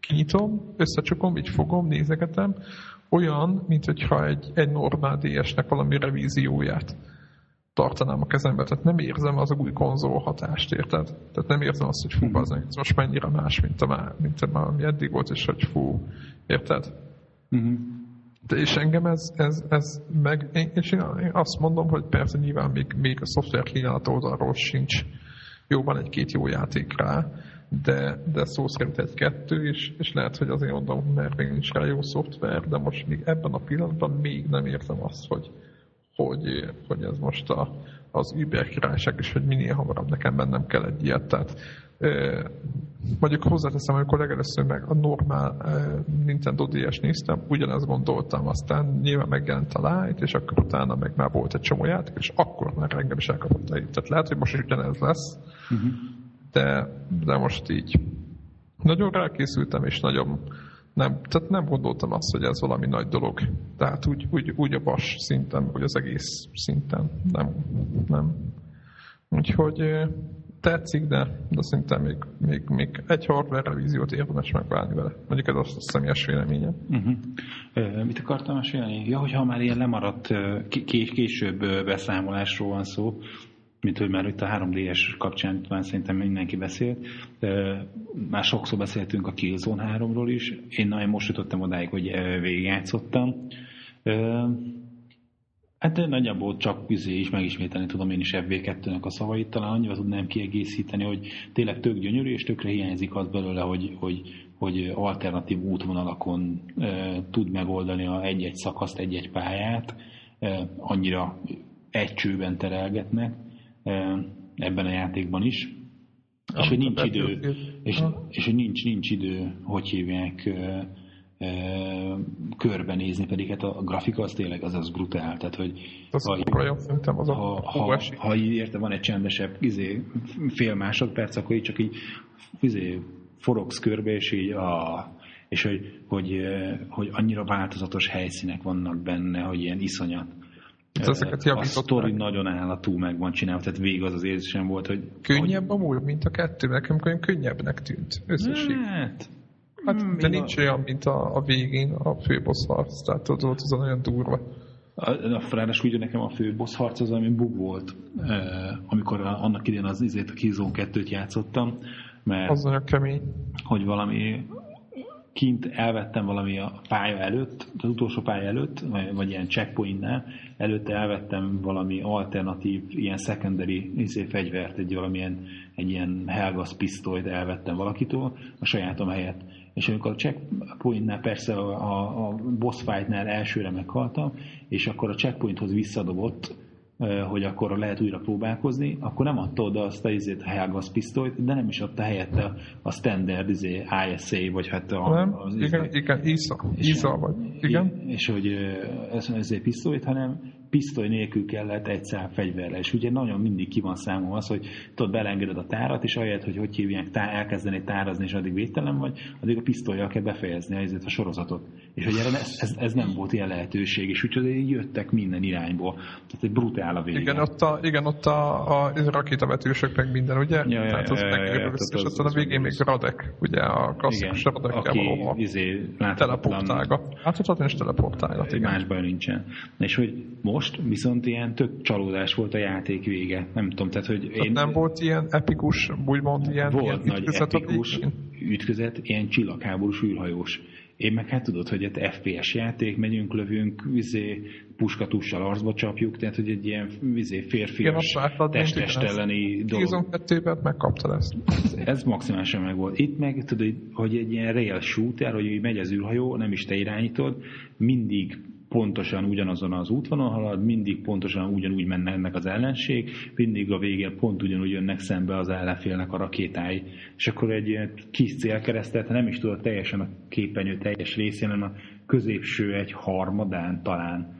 kinyitom, összecsukom, így fogom, nézegetem, olyan, mint hogyha egy, egy normál DS-nek valami revízióját tartanám a kezembe, tehát nem érzem az új konzol hatást, érted? Tehát nem érzem azt, hogy fú, az ez most mennyire más, mint, a, mint a, ami eddig volt, és hogy fú, érted? Uh-huh. De és engem ez, ez, ez meg, én, és én azt mondom, hogy persze nyilván még, még a szoftver kínálat oldalról sincs jóban egy-két jó játék rá, de, de szó szerint egy-kettő, és, és lehet, hogy azért mondom, mert még nincs rá jó szoftver, de most még ebben a pillanatban még nem érzem azt, hogy, hogy, hogy ez most a, az Uber királyság, és hogy minél hamarabb nekem bennem kell egy ilyet. Tehát mondjuk hozzáteszem, amikor legelőször meg a normál Nintendo DS néztem, ugyanezt gondoltam, aztán nyilván megjelent a Lite, és akkor utána meg már volt egy csomó játék, és akkor már engem is elkapott le. Tehát lehet, hogy most is ugyanez lesz, uh-huh. de, de most így nagyon rákészültem, és nagyon nem, tehát nem gondoltam azt, hogy ez valami nagy dolog. Tehát úgy, úgy, úgy a vas szinten, vagy az egész szinten. Nem, nem. Úgyhogy tetszik, de, de szerintem még, még, még egy hardware revíziót érdemes megválni vele. Mondjuk ez a személyes véleményem. Uh-huh. Uh, mit akartam mesélni? Ja, hogyha már ilyen lemaradt később beszámolásról van szó, mint hogy már itt a 3DS kapcsán már szerintem mindenki beszélt. Már sokszor beszéltünk a Killzone 3-ról is. Én nagyon most jutottam odáig, hogy végigjátszottam. Hát nagyjából csak üzé is megismételni tudom én is FB2-nek a szavait, talán annyival tudnám kiegészíteni, hogy tényleg tök gyönyörű, és tökre hiányzik az belőle, hogy, hogy, hogy alternatív útvonalakon tud megoldani a egy-egy szakaszt, egy-egy pályát, annyira egy csőben terelgetnek ebben a játékban is. És hogy nincs idő, és, és hogy nincs, nincs idő, hogy hívják, körbenézni, pedig hát a grafika az tényleg az az brutál, tehát hogy az ha, olyan, szerintem az ha, a ha, ha így érte van egy csendesebb izé, fél másodperc, akkor így csak így izé, forogsz körbe, és így a, és hogy, hogy, hogy annyira változatos helyszínek vannak benne, hogy ilyen iszonyat ezeket a sztori nagyon állatú meg van csinálva, tehát végig az az érzésem volt, hogy... Könnyebb hogy... amúgy, mint a kettő, nekem olyan könnyebbnek tűnt összességében. Hát, hát de nincs a... olyan, mint a, a végén a főbossz harc, tehát ott volt az olyan durva. A, a ráadásul ugye nekem a főbossz harc az, ami bug volt, eh, amikor annak idén az izét a Killzone 2-t játszottam, mert... Az nagyon kemény. Hogy valami kint elvettem valami a pálya előtt, az utolsó pálya előtt, vagy, vagy ilyen checkpointnál, előtte elvettem valami alternatív, ilyen secondary izé, fegyvert, egy valamilyen, egy ilyen Helgas pisztolyt elvettem valakitól a sajátom helyett. És amikor a checkpointnál persze a, a, a boss fightnál elsőre meghaltam, és akkor a checkpointhoz visszadobott, hogy akkor lehet újra próbálkozni, akkor nem adta oda azt a, izét, a Helgas pisztolyt, de nem is adta helyette a standard izé, ISA, vagy hát a... Nem, az, igen, izé, igen, ISA, ISA vagy, igen. És hogy ez, ez egy pisztolyt, hanem pisztoly nélkül kellett egy szám fegyverrel. És ugye nagyon mindig ki van számolva az, hogy tudod, belengeded a tárat, és ahelyett, hogy hogy hívják, tá- elkezdeni tárazni, és addig védtelen vagy, addig a pisztolyjal kell befejezni a, a sorozatot. És hogy erre ez, ez, ez, nem volt ilyen lehetőség, és úgyhogy jöttek minden irányból. Tehát egy brutál a vége. Igen, ott a, igen, ott a, a, rakétavetősök meg minden, ugye? Ja, Tehát az ja, ja, ja, és aztán a végén még Radek, ugye a klasszikus Radekkel való izé, teleportálga. Láthatatlan és teleportálgat, igen. Más baj nincsen. És hogy most viszont ilyen tök csalódás volt a játék vége. Nem tudom, tehát hogy én... Nem volt ilyen epikus, úgymond ilyen, volt ilyen nagy epikus ütközet, ilyen csillagháborús űrhajós. Én meg hát tudod, hogy egy FPS játék, megyünk, lövünk, vizé, puskatussal arcba csapjuk, tehát hogy egy ilyen vizé, férfias test elleni dolog. 12-ben megkapta ezt. Ez maximálisan meg volt. Itt meg tudod, hogy egy ilyen rail shooter, hogy megy az űrhajó, nem is te irányítod, mindig pontosan ugyanazon az útvonal halad, mindig pontosan ugyanúgy menne ennek az ellenség, mindig a végén pont ugyanúgy jönnek szembe az ellenfélnek a rakétái. És akkor egy ilyen kis célkeresztet, nem is tudod teljesen a képernyő teljes részén, hanem a középső egy harmadán talán,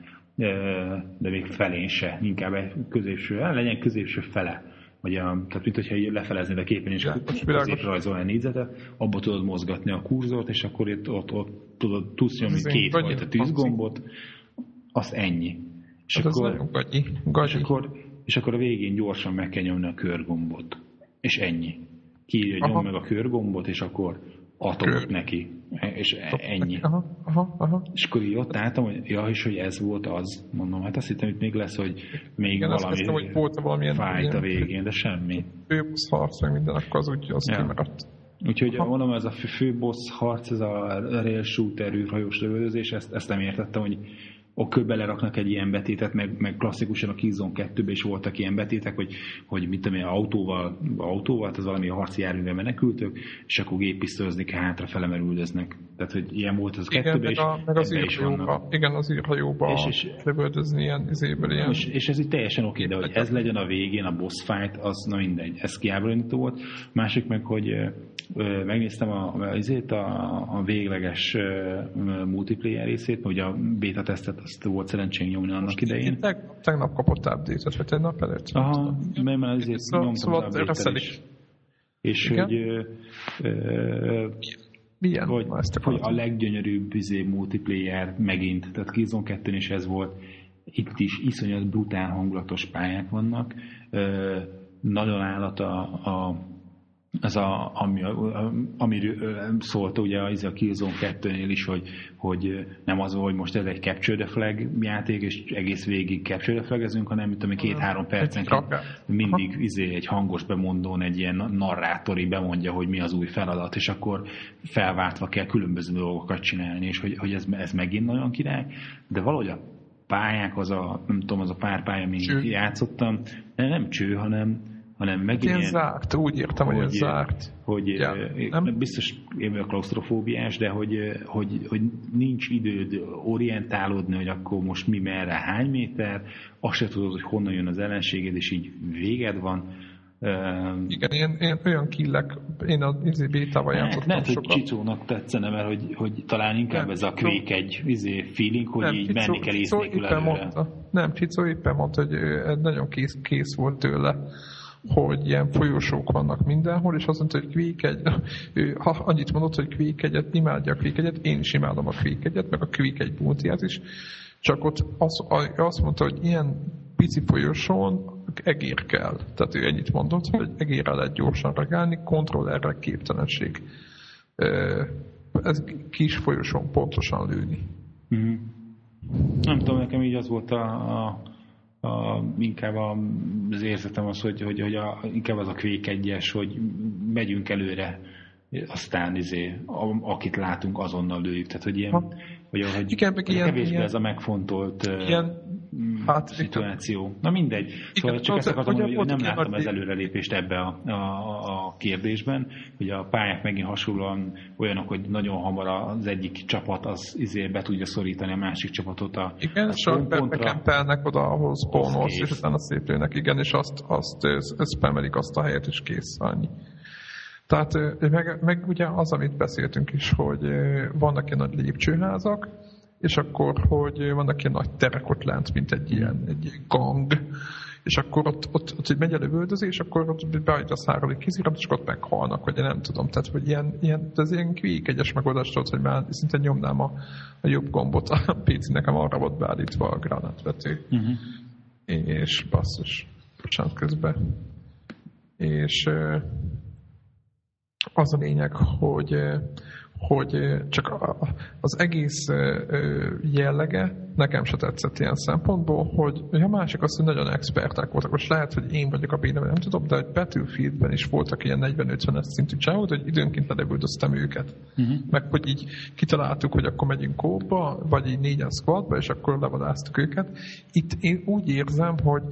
de még felén se, inkább egy középső, legyen középső fele vagy a, tehát mint hogyha lefeleznéd a képen, és azért rajzol egy négyzetet, abba tudod mozgatni a kurzort, és akkor itt ott, ott tudod, tudsz nyomni két fajta tűzgombot, az ennyi. És, hát akkor, gagyi, gagyi. és, akkor, és akkor a végén gyorsan meg kell nyomni a körgombot. És ennyi. Kiírja, nyom meg a körgombot, és akkor Kör. neki. És ennyi. Aha, aha, aha. És akkor így ott álltam, hogy ja, és hogy ez volt az. Mondom, hát azt hittem, hogy még lesz, hogy még Igen, valami hiszem, hogy volt valamilyen fájt a végén, de semmi. Főbusz harc, meg minden, akkor az úgy az ja. kimaradt. Úgyhogy Aha. mondom, ez a fő boss harc, ez a rail shooter űrhajós lövöldözés, ezt, ezt nem értettem, hogy ok beleraknak egy ilyen betétet, meg, meg klasszikusan a Killzone 2 is voltak ilyen betétek, hogy, hogy mit tudom autóval, autóval, az valami harci járművel menekültök, és akkor géppisztolyozni kell hátrafele, mert üldöznek. Tehát, hogy ilyen volt az a kettőben, és a, meg az írhajóba, igen, az írhajóba és, és, lövöldözni ilyen izéből ilyen. És, és ez így teljesen oké, de hogy ez legyen a végén a boss fight, az na mindegy, ez kiábrándító volt. Másik meg, hogy megnéztem a, azért a, a végleges multiplayer részét, hogy a beta tesztet azt volt szerencsém nyomni annak Most idején. Teg, tegnap kapott update-et, vagy tegnap előtt? Aha, mert már azért szóval, szóval is. És Igen? hogy ö, milyen? Hogy, hogy a leggyönyörűbb izé, multiplayer megint, tehát Killzone 2 is ez volt, itt is iszonyat brutál hangulatos pályák vannak, ö, nagyon állat a, a ez a, ami, amiről szólt ugye az a Killzone 2-nél is, hogy, hogy nem az, hogy most ez egy Capture the Flag játék, és egész végig Capture the Flagezünk, hanem mint ami két-három percen mindig izé, egy hangos bemondón egy ilyen narrátori bemondja, hogy mi az új feladat, és akkor felváltva kell különböző dolgokat csinálni, és hogy, hogy ez, ez megint nagyon király, de valahogy a pályák, az a, nem tudom, az a pár pálya, amit játszottam, de nem cső, hanem, hanem megint ilyen, zárt, úgy értem, hogy, hogy ez zárt. Hogy ja, nem? biztos én vagyok klaustrofóbiás, de hogy, hogy, hogy nincs időd orientálódni, hogy akkor most mi merre, hány méter, azt se tudod, hogy honnan jön az ellenséged, és így véged van. Igen, én, én olyan killek, én a izé bétával hát, játszottam Lehet, sokat. hogy Csicónak tetszene, mert hogy, hogy talán inkább nem, ez a kvék egy izé feeling, hogy nem, így Csicó, menni kell ész nélkül Mondta, nem, Csicó éppen mondta, hogy nagyon kész, kész volt tőle hogy ilyen folyosók vannak mindenhol, és azt mondta, hogy kvékegy, ő ha annyit mondott, hogy kvékegyet, imádja a kvékegyet, én is imádom a kvékegyet, meg a kvékegy bútiát is, csak ott az, azt mondta, hogy ilyen pici folyosón egér kell. Tehát ő ennyit mondott, hogy egérre lehet gyorsan reagálni, kontrollerre képtelenség. Ez kis folyosón pontosan lőni. Mm-hmm. Nem tudom, nekem így az volt a, a a, inkább az érzetem az, hogy, hogy, hogy a, inkább az a kvék egyes, hogy megyünk előre, aztán izé, a, akit látunk, azonnal lőjük. Tehát, hogy ilyen, ha. hogy, hogy Igen, meg ilyen, kevésbé ilyen, ez a megfontolt ilyen, hát, szituáció. Na mindegy. Igen, szóval csak ezt mondani, hogy nem láttam az előrelépést ebbe a, a, a kérdésben, hogy a pályák megint hasonlóan olyanok, hogy nagyon hamar az egyik csapat az izé be tudja szorítani a másik csapatot a Igen, sok bekempelnek oda, ahol spawnolsz, és utána széplőnek, igen, és azt, azt, azt spamelik azt a helyet, és kész, annyi. Tehát meg, meg ugye az, amit beszéltünk is, hogy vannak ilyen nagy lépcsőházak, és akkor, hogy vannak ilyen nagy terek ott lent, mint egy ilyen, egy ilyen gang, és akkor ott, ott, ott, ott megy a lövöldözés, akkor ott beállít a száradik kizirat, és ott meghalnak, vagy nem tudom. Tehát, hogy ilyen, ilyen, ez ilyen kvík egyes megoldás volt, hogy már szinte nyomnám a, a jobb gombot, a PC nekem arra volt beállítva a granátvető. Uh-huh. És basszus, bocsánat közben. És az a lényeg, hogy hogy csak az egész jellege nekem se tetszett ilyen szempontból, hogy a másik az, hogy nagyon experták voltak. Most lehet, hogy én vagyok a bénem, nem tudom, de egy Battlefieldben is voltak ilyen 40-50-es szintű csávot, hogy időnként ledegüldöztem őket. Uh-huh. Meg hogy így kitaláltuk, hogy akkor megyünk kóba, vagy így négyen squadba, és akkor levadáztuk őket. Itt én úgy érzem, hogy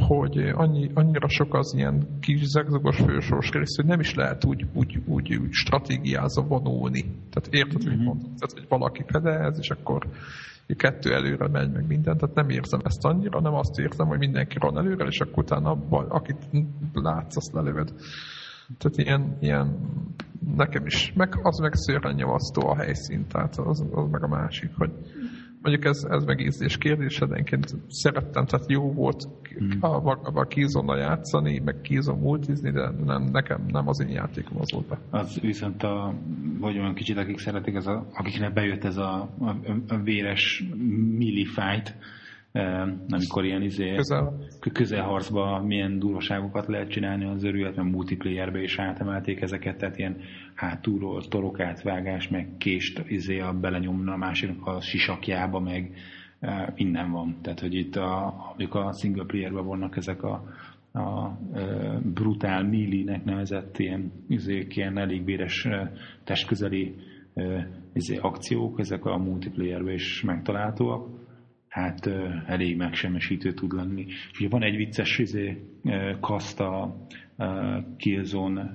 hogy annyi, annyira sok az ilyen kis zegzagos fősors rész, hogy nem is lehet úgy, úgy, úgy, úgy stratégiázva vonulni. Tehát érted, hogy mm-hmm. mondom? Tehát, hogy valaki fedez, és akkor kettő előre megy, meg minden, tehát nem érzem ezt annyira, nem azt érzem, hogy mindenki van előre, és akkor utána akit látsz, azt lelöved. Tehát ilyen, ilyen nekem is, meg az meg szőren nyomasztó a helyszín, tehát az, az meg a másik, hogy mondjuk ez, ez meg ízlés kérdése, de én szerettem, tehát jó volt mm. a, Killzone játszani, meg Killzone multizni, de nem, nekem nem az én játékom az volt. Az viszont a, vagy olyan kicsit, akik szeretik, ez a, akiknek bejött ez a, a, a véres milli fight, amikor ilyen izé, Közel. közelharcban milyen durvaságokat lehet csinálni az örület, mert multiplayerbe is átemelték ezeket, tehát ilyen hátulról torokátvágás, meg kést izé a belenyomna a másiknak a sisakjába, meg innen van. Tehát, hogy itt a, amikor a single playerben vannak ezek a, a, brutál millinek nevezett ilyen, izé, ilyen elég véres testközeli izé, akciók, ezek a multiplayerben is megtalálhatóak hát elég megsemmisítő tud lenni. És ugye van egy vicces izé, kaszt a Killzone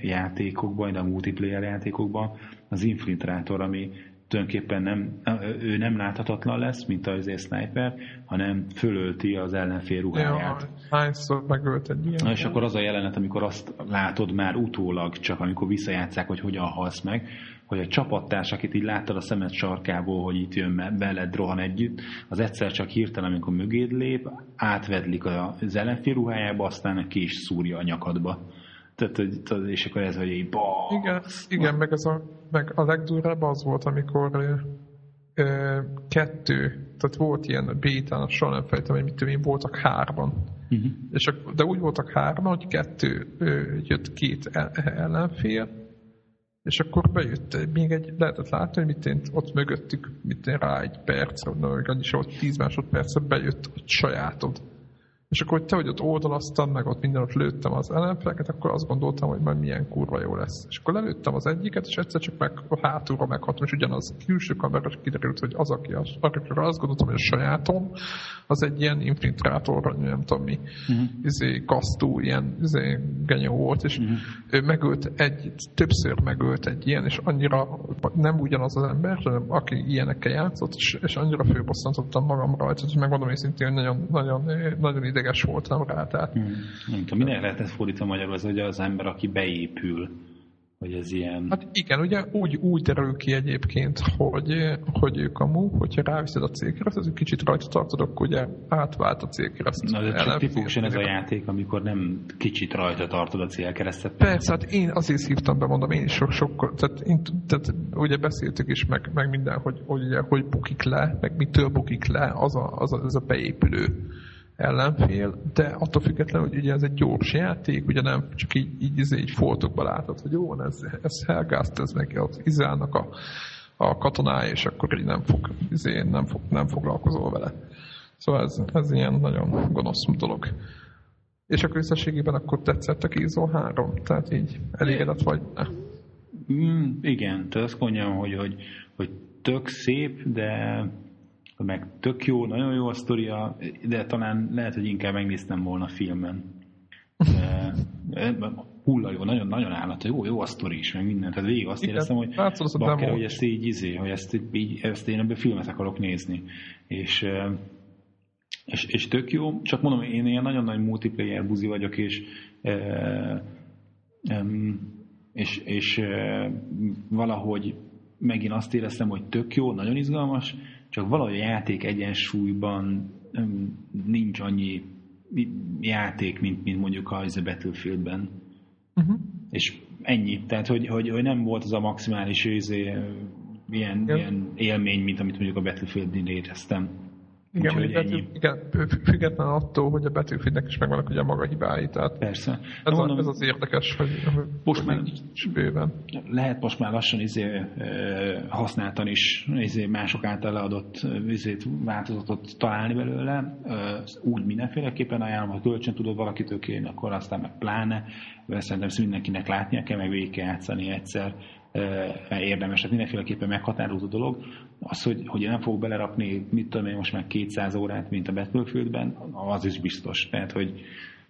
játékokban, de a multiplayer játékokban, az Infiltrátor, ami tulajdonképpen nem, ő nem láthatatlan lesz, mint az sniper, hanem fölölti az ellenfél ruháját. Ja, hányszor megölt egy ilyen. Na, és akkor az a jelenet, amikor azt látod már utólag, csak amikor visszajátszák, hogy hogyan halsz meg, hogy a csapattárs, akit így láttad a szemed sarkából, hogy itt jön veled, rohan együtt, az egyszer csak hirtelen, amikor mögéd lép, átvedlik az ellenfél ruhájába, aztán ki is szúrja a nyakadba. Tehát, és akkor ez, hogy így Igen, igen meg, ez a, meg a legdurvább az volt, amikor ö, kettő, tehát volt ilyen bétán, soha nem fejtem, hogy mit tudom voltak hárman. Uh-huh. És, de úgy voltak hárman, hogy kettő ö, jött két ellenfél, és akkor bejött még egy, lehetett látni, hogy mit én ott mögöttük, mit én rá egy perc, vagy annyi volt tíz másodpercet bejött a sajátod. És akkor, hogy te, hogy ott oldalaztam, meg ott minden ott lőttem az ellenfeleket, akkor azt gondoltam, hogy majd milyen kurva jó lesz. És akkor lelőttem az egyiket, és egyszer csak meg a hátulra meghatom, és ugyanaz külső kamera kiderült, hogy az, aki az, akikről azt gondoltam, hogy a sajátom, az egy ilyen infiltrátor, nem tudom mi, uh-huh. izé, kasztú, ilyen izé, genyó volt, és uh-huh. ő megölt egy, többször megölt egy ilyen, és annyira nem ugyanaz az ember, hanem aki ilyenekkel játszott, és, és annyira főbosszantottam magam rajta, hogy megmondom őszintén, hogy nagyon, nagyon, nagyon ideges voltam rá. Tehát... Hmm. Nem tudom, minek lehet ezt fordítani magyarul, az, hogy az ember, aki beépül, hogy ez ilyen... Hát igen, ugye úgy, úgy derül ki egyébként, hogy, hogy ők amú, hogyha ráviszed a célkereszt, az egy kicsit rajta tartod, akkor ugye átvált a célkereszt. Na, de csak tipikusan ez a játék, amikor nem kicsit rajta tartod a célkeresztet. Persze, hát én azért szívtam be, mondom, én is sok, sok tehát, én, tehát ugye beszéltük is, meg, meg minden, hogy, hogy, ugye, hogy bukik le, meg mitől bukik le az a, az a, az a beépülő ellenfél, de attól függetlenül, hogy ugye ez egy gyors játék, ugye nem csak így, így, így, így foltokba látod, hogy jó, ez, ez Helgázt, ez neki az Izának a, a katonája, és akkor így nem, fog, izé, nem, fog, nem foglalkozol vele. Szóval ez, ez ilyen nagyon gonosz dolog. És akkor összességében akkor tetszett a Kizó 3? Tehát így elégedett vagy? Mm, igen, tehát azt mondjam, hogy, hogy, hogy tök szép, de meg tök jó, nagyon jó a sztoria, de talán lehet, hogy inkább megnéztem volna filmen. Hulla jó, nagyon, nagyon állat, jó, jó a sztori is, meg minden. Tehát végig azt Igen, éreztem, hogy bakker, hogy ezt így, izé, hogy ezt, így, ezt én ebben filmet akarok nézni. És, és, és tök jó, csak mondom, én ilyen nagyon nagy multiplayer buzi vagyok, és és, és valahogy megint azt éreztem, hogy tök jó, nagyon izgalmas, csak valahogy a játék egyensúlyban nincs annyi játék, mint, mint mondjuk a Battlefieldben. Uh-huh. És ennyi. Tehát, hogy, hogy, hogy nem volt az a maximális izé, ilyen, ilyen élmény, mint amit mondjuk a Battlefield-nél éreztem. Igen, Úgyhogy ennyi. igen, független attól, hogy a Battlefieldnek is megvannak ugye a maga hibái. Tehát Persze. Ez, a, mondom, ez az érdekes, hogy, most hogy már bőven. Lehet most már lassan izé, használtan is izé, mások által leadott izé, változatot találni belőle. Úgy mindenféleképpen ajánlom, ha kölcsön tudod valakitől kérni, akkor aztán meg pláne. Szerintem mindenkinek látnia kell, meg végig kell játszani egyszer érdemes, tehát mindenféleképpen meghatározó dolog. Az, hogy, hogy nem fog belerakni, mit tudom én most már 200 órát, mint a Battlefieldben, az is biztos. Tehát, hogy,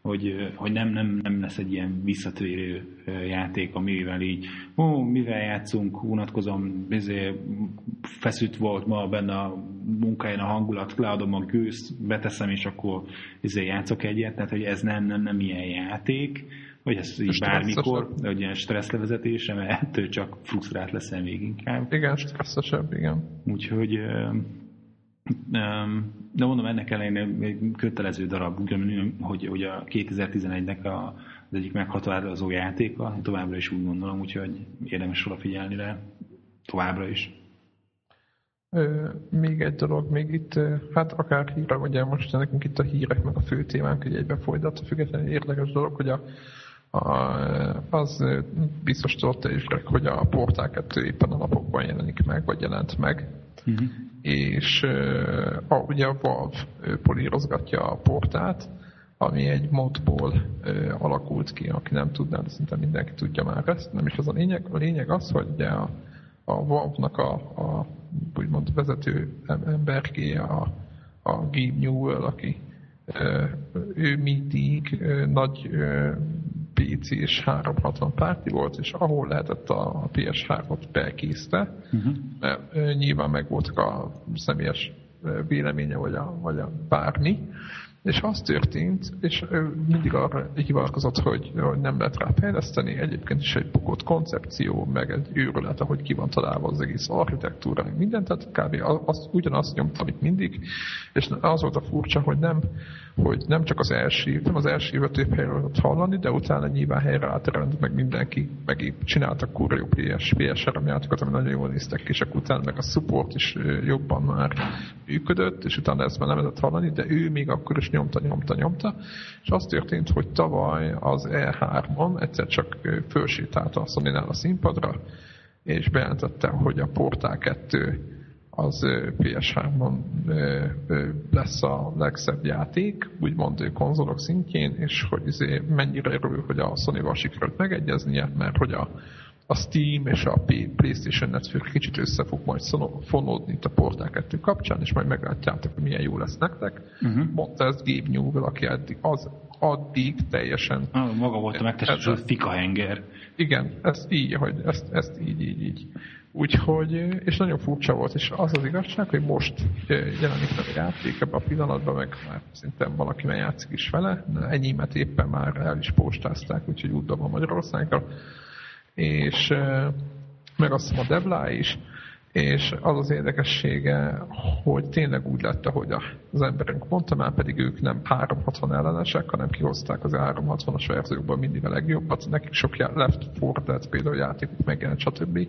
hogy, hogy nem, nem, nem lesz egy ilyen visszatérő játék, amivel így, ó, mivel játszunk, unatkozom, ezért feszült volt ma benne a munkáján a hangulat, leadom a gőzt, beteszem, és akkor ezért játszok egyet, tehát hogy ez nem, nem, nem ilyen játék, hogy ez így bármikor, hogy ilyen stresszlevezetése, mert ettől csak frusztrált leszel még inkább. Igen, stresszesebb, igen. Úgyhogy De mondom, ennek ellenére egy kötelező darab, hogy, hogy a 2011-nek a, az egyik meghatározó játéka, továbbra is úgy gondolom, úgyhogy érdemes odafigyelni rá továbbra is. Még egy dolog, még itt, hát akár hírek, ugye most nekünk itt a hírek, meg a fő témánk, hogy egybe folytat, függetlenül érdekes dolog, hogy a, az biztos tudott is, hogy a Portál 2 éppen a napokban jelenik meg, vagy jelent meg. Uh-huh. És a, ugye a Valve polírozgatja a portát, ami egy modból ö, alakult ki, aki nem tudná, de szinte mindenki tudja már ezt. Nem is az a lényeg. A lényeg az, hogy ugye a, a Valve-nak a, a úgymond vezető emberké a, a Gabe Newell, aki ő mindig nagy PC és 360 párti volt, és ahol lehetett a PS3-ot bekészte, uh-huh. mert nyilván meg voltak a személyes véleménye, vagy a, vagy a bármi, és az történt, és ő mindig arra hivatkozott, hogy, hogy nem lehet rá fejleszteni, egyébként is egy bukott koncepció, meg egy őrület, ahogy ki van találva az egész architektúra, meg minden, tehát kb. Az, ugyanazt nyomta, amit mindig, és az volt a furcsa, hogy nem, hogy nem csak az első, nem az első évet több helyről hallani, de utána nyilván helyre átrend, meg mindenki, meg csináltak kurva jó PS, PS3 játékot, ami nagyon jól néztek ki, és akkor utána meg a support is jobban már működött, és utána ezt már nem lehetett hallani, de ő még akkor is nyomta, nyomta, nyomta, és az történt, hogy tavaly az E3-on egyszer csak fölsétált a sony a színpadra, és bejelentette, hogy a Portál 2 az PS3-on lesz a legszebb játék, úgymond konzolok szintjén, és hogy izé mennyire örül, hogy a Sony-val sikerült megegyeznie, mert hogy a, a Steam és a PlayStation Network kicsit össze fog majd fonódni itt a Portál 2 kapcsán, és majd meglátjátok, hogy milyen jó lesz nektek. Uh-huh. Mondta ezt Gabe Newell, aki eddig, az addig teljesen... Ah, maga volt a megtestesült fikahenger. Igen, ezt így, hogy ezt, ezt így, így, így. Úgyhogy, és nagyon furcsa volt, és az az igazság, hogy most jelenik meg a játék ebben a pillanatban, meg már szinte valaki játszik is vele, enyémet éppen már el is postázták, úgyhogy útban van Magyarországra, és meg azt hiszem a Debla is, és az az érdekessége, hogy tényleg úgy lett, ahogy az emberünk mondta, már pedig ők nem 360 ellenesek, hanem kihozták az 360-as verziókban mindig a legjobbat. Nekik sok Left 4 Dead például játékuk megjelent, stb.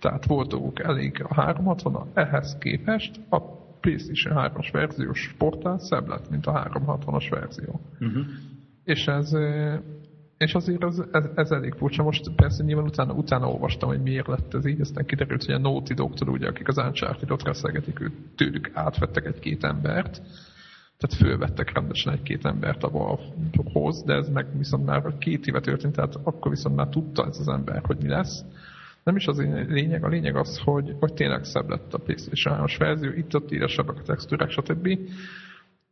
Tehát volt dolguk elég a 360 ehhez képest a PlayStation 3-as verziós portál szebb lett, mint a 360-as verzió. Uh-huh. És ez és azért ez, ez, ez elég furcsa. Most persze nyilván utána, utána olvastam, hogy miért lett ez így, aztán kiderült, hogy a Naughty dog ugye, akik az Uncharted-ot reszelgetik, ők tőlük átvettek egy-két embert, tehát fölvettek rendesen egy-két embert a Valve-hoz, de ez meg viszont már két éve történt, tehát akkor viszont már tudta ez az ember, hogy mi lesz. Nem is az a lényeg, a lényeg az, hogy, hogy tényleg szebb lett a PlayStation 3-as verzió, itt-ott éresebbek a textúrák, stb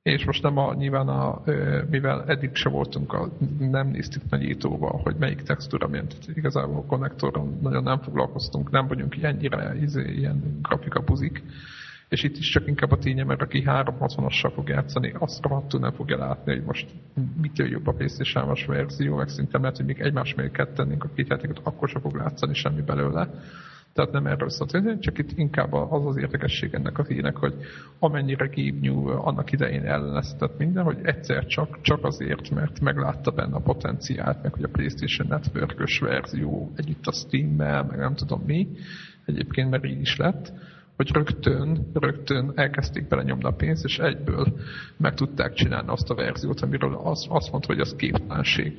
és most nem a, nyilván, a, mivel eddig se voltunk, a, nem néztük nagyítóval, hogy melyik textúra milyen, tehát igazából a konnektoron nagyon nem foglalkoztunk, nem vagyunk ennyire izé, ilyen grafika buzik, és itt is csak inkább a ténye, mert aki 360-assal fog játszani, azt rohadtul nem fogja látni, hogy most mitől jobb a playstation verzió, meg szinte lehet, hogy még egymás mellé tennénk a két játékot, akkor sem fog látszani semmi belőle. Tehát nem erről szólt, csak itt inkább az az érdekesség ennek a hírnek, hogy amennyire New annak idején elleneztetett minden, hogy egyszer csak, csak azért, mert meglátta benne a potenciált, meg hogy a PlayStation network verzió együtt a Steam-mel, meg nem tudom mi, egyébként mert így is lett, hogy rögtön, rögtön elkezdték bele nyomni a pénzt, és egyből meg tudták csinálni azt a verziót, amiről azt, azt mondta, hogy az képtelenség.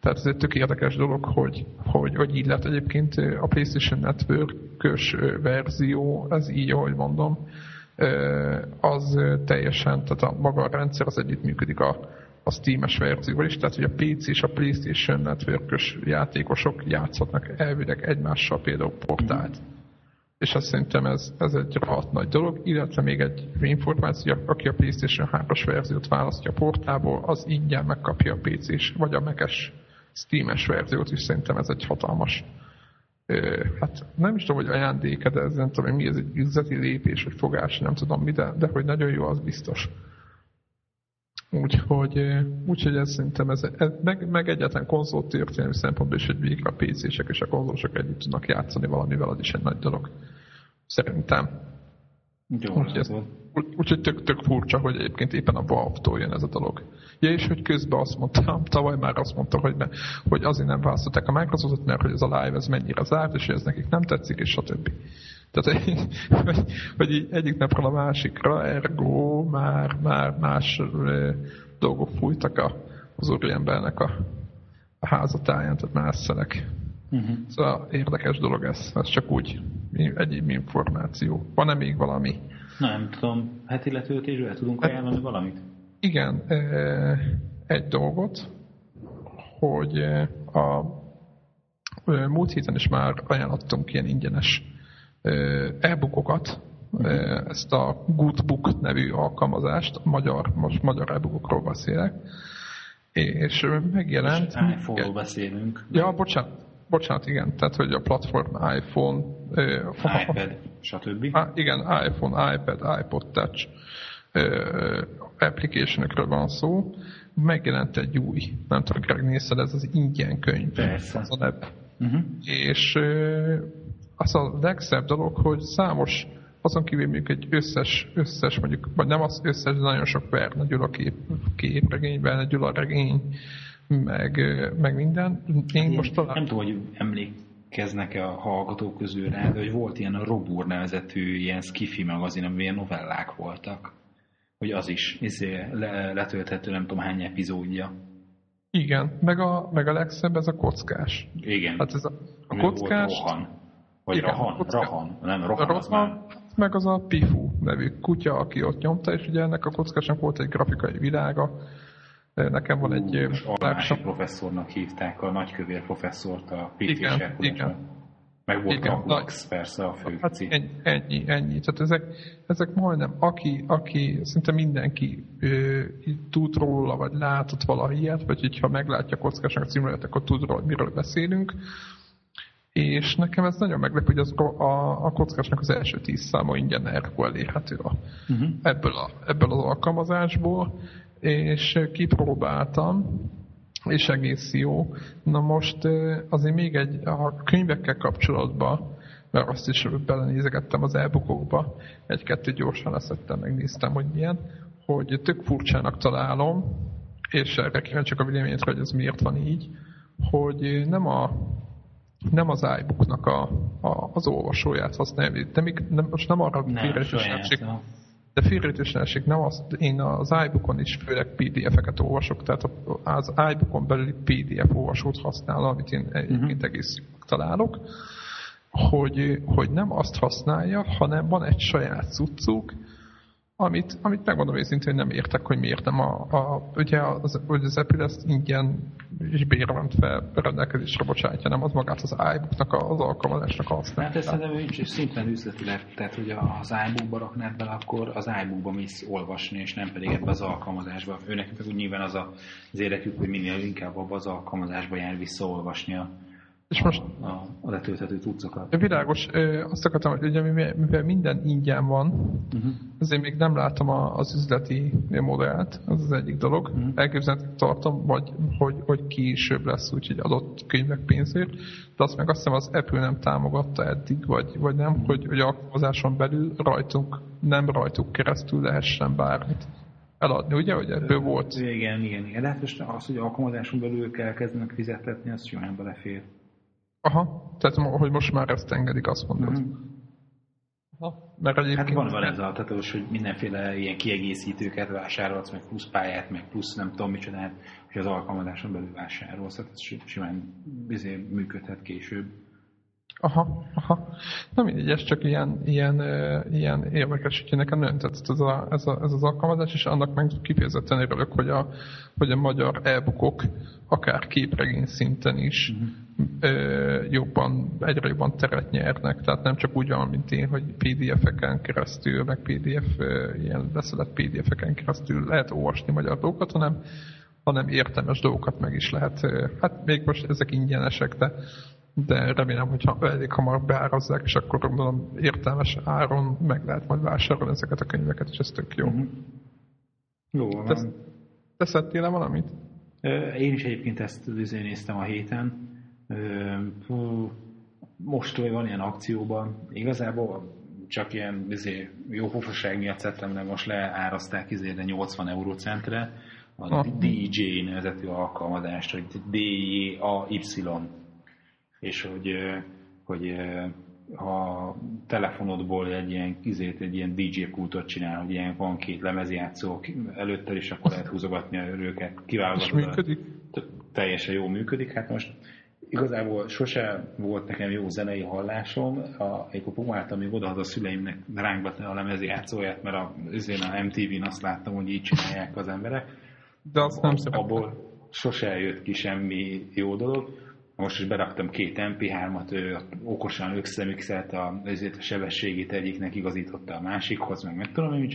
Tehát ez egy tök érdekes dolog, hogy, hogy, hogy így lett egyébként a PlayStation network verzió, ez így, ahogy mondom, az teljesen, tehát a maga a rendszer az együttműködik a, a Steam-es verzióval is, tehát hogy a PC és a PlayStation network játékosok játszhatnak elvileg egymással például portált. És azt szerintem ez, ez egy rohadt nagy dolog, illetve még egy információ, aki a PlayStation 3-as verziót választja a portából, az ingyen megkapja a PC-s vagy a Mac-es Steam-es verziót is szerintem ez egy hatalmas hát nem is tudom, hogy ajándéke, de ez nem tudom, hogy mi ez egy üzleti lépés, vagy fogás, nem tudom mi, de, de hogy nagyon jó, az biztos. Úgyhogy, úgyhogy ez szerintem, ez, ez meg, meg egyáltalán konzolt történelmi szempontból is, hogy végre a PC-sek és a konzolosok együtt tudnak játszani valamivel, az is egy nagy dolog. Szerintem. Úgyhogy tök, tök furcsa, hogy egyébként éppen a Valve-tól jön ez a dolog. Ja, és hogy közben azt mondtam, tavaly már azt mondta, hogy, ne, hogy azért nem választották a Microsoftot, mert hogy ez a live ez mennyire zárt, és ez nekik nem tetszik, és stb. Tehát, hogy, hogy így egyik napról a másikra, ergo már, már más dolgok fújtak a, az úriembernek a, a házatáján, tehát más szelek. Uh-huh. Szóval érdekes dolog ez, ez csak úgy egyéb információ. Van-e még valami? Nem tudom, heti letöltésről tudunk hát, ajánlani valamit? Igen, egy dolgot, hogy a múlt héten is már ajánlottunk ilyen ingyenes e-bookokat, ezt a Goodbook nevű alkalmazást, magyar, most magyar e-bookokról beszélek, és megjelent... És iPhone-ról beszélünk. Ja, bocsánat, bocsánat, igen, tehát hogy a platform iPhone, iPad, stb. Igen, iPhone, iPad, iPod Touch applicationokról van szó, megjelent egy új, nem tudom, Greg nézted, ez az ingyen könyv. Persze. Az a Uh-huh. És az a legszebb dolog, hogy számos, azon kívül mondjuk egy összes, összes mondjuk, vagy nem az összes, de nagyon sok Verne Gyula kép, képregény, Verne Gyula regény, meg, meg minden. Én, most talán... Nem tudom, hogy emlékeznek-e a hallgatók közül rá, de hogy volt ilyen a Robur nevezetű ilyen skifi magazin, amiben ilyen novellák voltak. Hogy az is izé, le, letölthető nem tudom hány epizódja. Igen, meg a, meg a legszebb ez a kockás. Igen. Hát ez a, a kockás... Rohan. Vagy Igen, Rahan, kocka, Rahan, nem Rohan, Rohan már... meg az a Pifu nevű kutya, aki ott nyomta, és ugye ennek a kockásnak volt egy grafikai világa, Nekem van egy... Almási professzornak hívták a nagykövér professzort a igen, igen. Meg volt igen, Kaplax, persze a fő hát ennyi, ennyi, ennyi. Tehát ezek, ezek majdnem, aki, aki szinte mindenki ö, tud róla, vagy látott valahogy ilyet, vagy hogyha meglátja a kockásnak a címlet, akkor tud róla, miről beszélünk. És nekem ez nagyon meglepő, hogy az, a, a kockásnak az első tíz száma ingyen elérhető a, uh-huh. ebből, a, ebből az alkalmazásból és kipróbáltam, és egész jó. Na most azért még egy, a könyvekkel kapcsolatban, mert azt is belenézegettem az e-bookokba, egy-kettő gyorsan leszettem, megnéztem, hogy milyen, hogy tök furcsának találom, és erre kíváncsiak a véleményet, hogy ez miért van így, hogy nem a nem az iBooknak a, a, az olvasóját használja, de még nem, most nem arra félreesik, de félreértésnelség nem az, én az iBookon is főleg PDF-eket olvasok, tehát az iBookon belüli PDF olvasót használom, amit én egyébként uh-huh. egész találok, hogy, hogy nem azt használja, hanem van egy saját cuccuk, amit, amit megmondom őszintén, hogy nem értek, hogy miért nem a, a ugye az, hogy az Apple ezt ingyen és bérment fel rendelkezésre bocsátja, nem az magát az iBooknak az alkalmazásnak használja. Hát ezt szerintem ő is szintén üzletileg, tehát hogy az iBookba raknád bele, akkor az iBookba mész olvasni, és nem pedig ebbe az alkalmazásba. Őnek pedig úgy nyilván az a, az érdekük, hogy minél inkább abba az alkalmazásba jár visszaolvasni a, és most a, a letölthető cuccokat. Világos, azt akartam, hogy ugye, mivel minden ingyen van, uh-huh. ezért még nem látom az üzleti modellt, az az egyik dolog. Uh-huh. Elképzelhetően tartom, vagy hogy, hogy később lesz úgyhogy adott könyvek pénzért, de azt meg azt hiszem az Apple nem támogatta eddig, vagy, vagy nem, uh-huh. hogy, hogy alkalmazáson belül rajtunk, nem rajtuk keresztül lehessen bármit eladni, ugye, hogy ebből volt? Igen, igen, igen. De hát most az, hogy alkalmazáson belül kell kezdenek fizetetni, az simán belefér. Aha, tehát hogy most már ezt engedik, azt mondod. Mm. Aha, mert egyébként... Hát van van ez a tatós, hogy mindenféle ilyen kiegészítőket vásárolsz, meg plusz pályát, meg plusz nem tudom micsodát, hogy az alkalmazáson belül vásárolsz, tehát ez simán bizony működhet később. Aha, aha. Na mindegy, ez csak ilyen, ilyen, ilyen érdekes, hogy nekem nagyon tetszett ez, a, ez, a, ez az alkalmazás, és annak meg kifejezetten örülök, hogy a, hogy a magyar e-bookok akár képregény szinten is uh-huh. Jobban, egyre jobban teret nyernek, tehát nem csak úgy van, mint én, hogy PDF-eken keresztül, meg PDF, ilyen leszedett PDF-eken keresztül lehet olvasni magyar dolgokat, hanem hanem értelmes dolgokat meg is lehet. Hát még most ezek ingyenesek, de de remélem, hogy elég hamar beárazzák, és akkor gondolom értelmes áron meg lehet majd vásárolni ezeket a könyveket, és ez tök jó. Mm-hmm. Jó van. Te, te szedtél valamit? Én is egyébként ezt néztem a héten. Most van ilyen akcióban. Igazából csak ilyen izé, jó pofaság miatt szedtem, de most leáraszták izére 80 eurócentre a ah. DJ nevezetű alkalmazást, hogy D-A-Y. És hogy, hogy a telefonodból egy ilyen, izét, egy ilyen DJ pultot csinál, hogy ilyen van két lemezjátszó előtte, és akkor lehet húzogatni őket, kiválogatod. És működik? Teljesen jó működik. Hát most igazából sose volt nekem jó zenei hallásom, a, amikor próbáltam még odaad a szüleimnek ránkbatni a lemezjátszóját, mert a, a MTV-n azt láttam, hogy így csinálják az emberek. De azt nem Abból sose jött ki semmi jó dolog most is beraktam két MP3-at, ő okosan összemixelt a, ezért a sebességét egyiknek igazította a másikhoz, meg meg tudom, hogy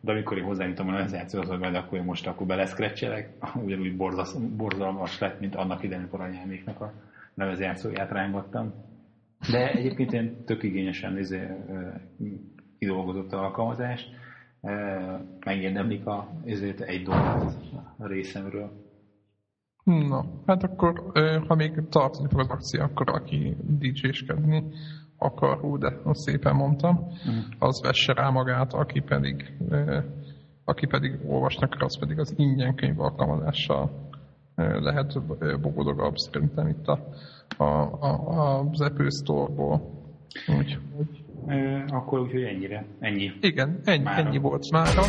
de amikor én hozzányújtom a lezációhoz, hogy majd akkor én most akkor beleszkrecselek, ugyanúgy borzas, borzalmas lett, mint annak idején paranyáméknak a nevezjátszóját rángattam. De egyébként én tök igényesen izé, kidolgozott alkalmazást, megérdemlik a, ezért egy dolgot a részemről. Na, hát akkor, ha még tartani fog az akció, akkor aki DJ-skedni akar, hú, de azt szépen mondtam, uh-huh. az vesse rá magát, aki pedig, aki pedig olvasnak, az pedig az ingyen könyv alkalmazással lehet bogodogabb szerintem itt a, a, a, az Apple Store-ból. Úgy, úgy. Akkor úgyhogy ennyire. Ennyi. Igen, ennyi, ennyi volt mára.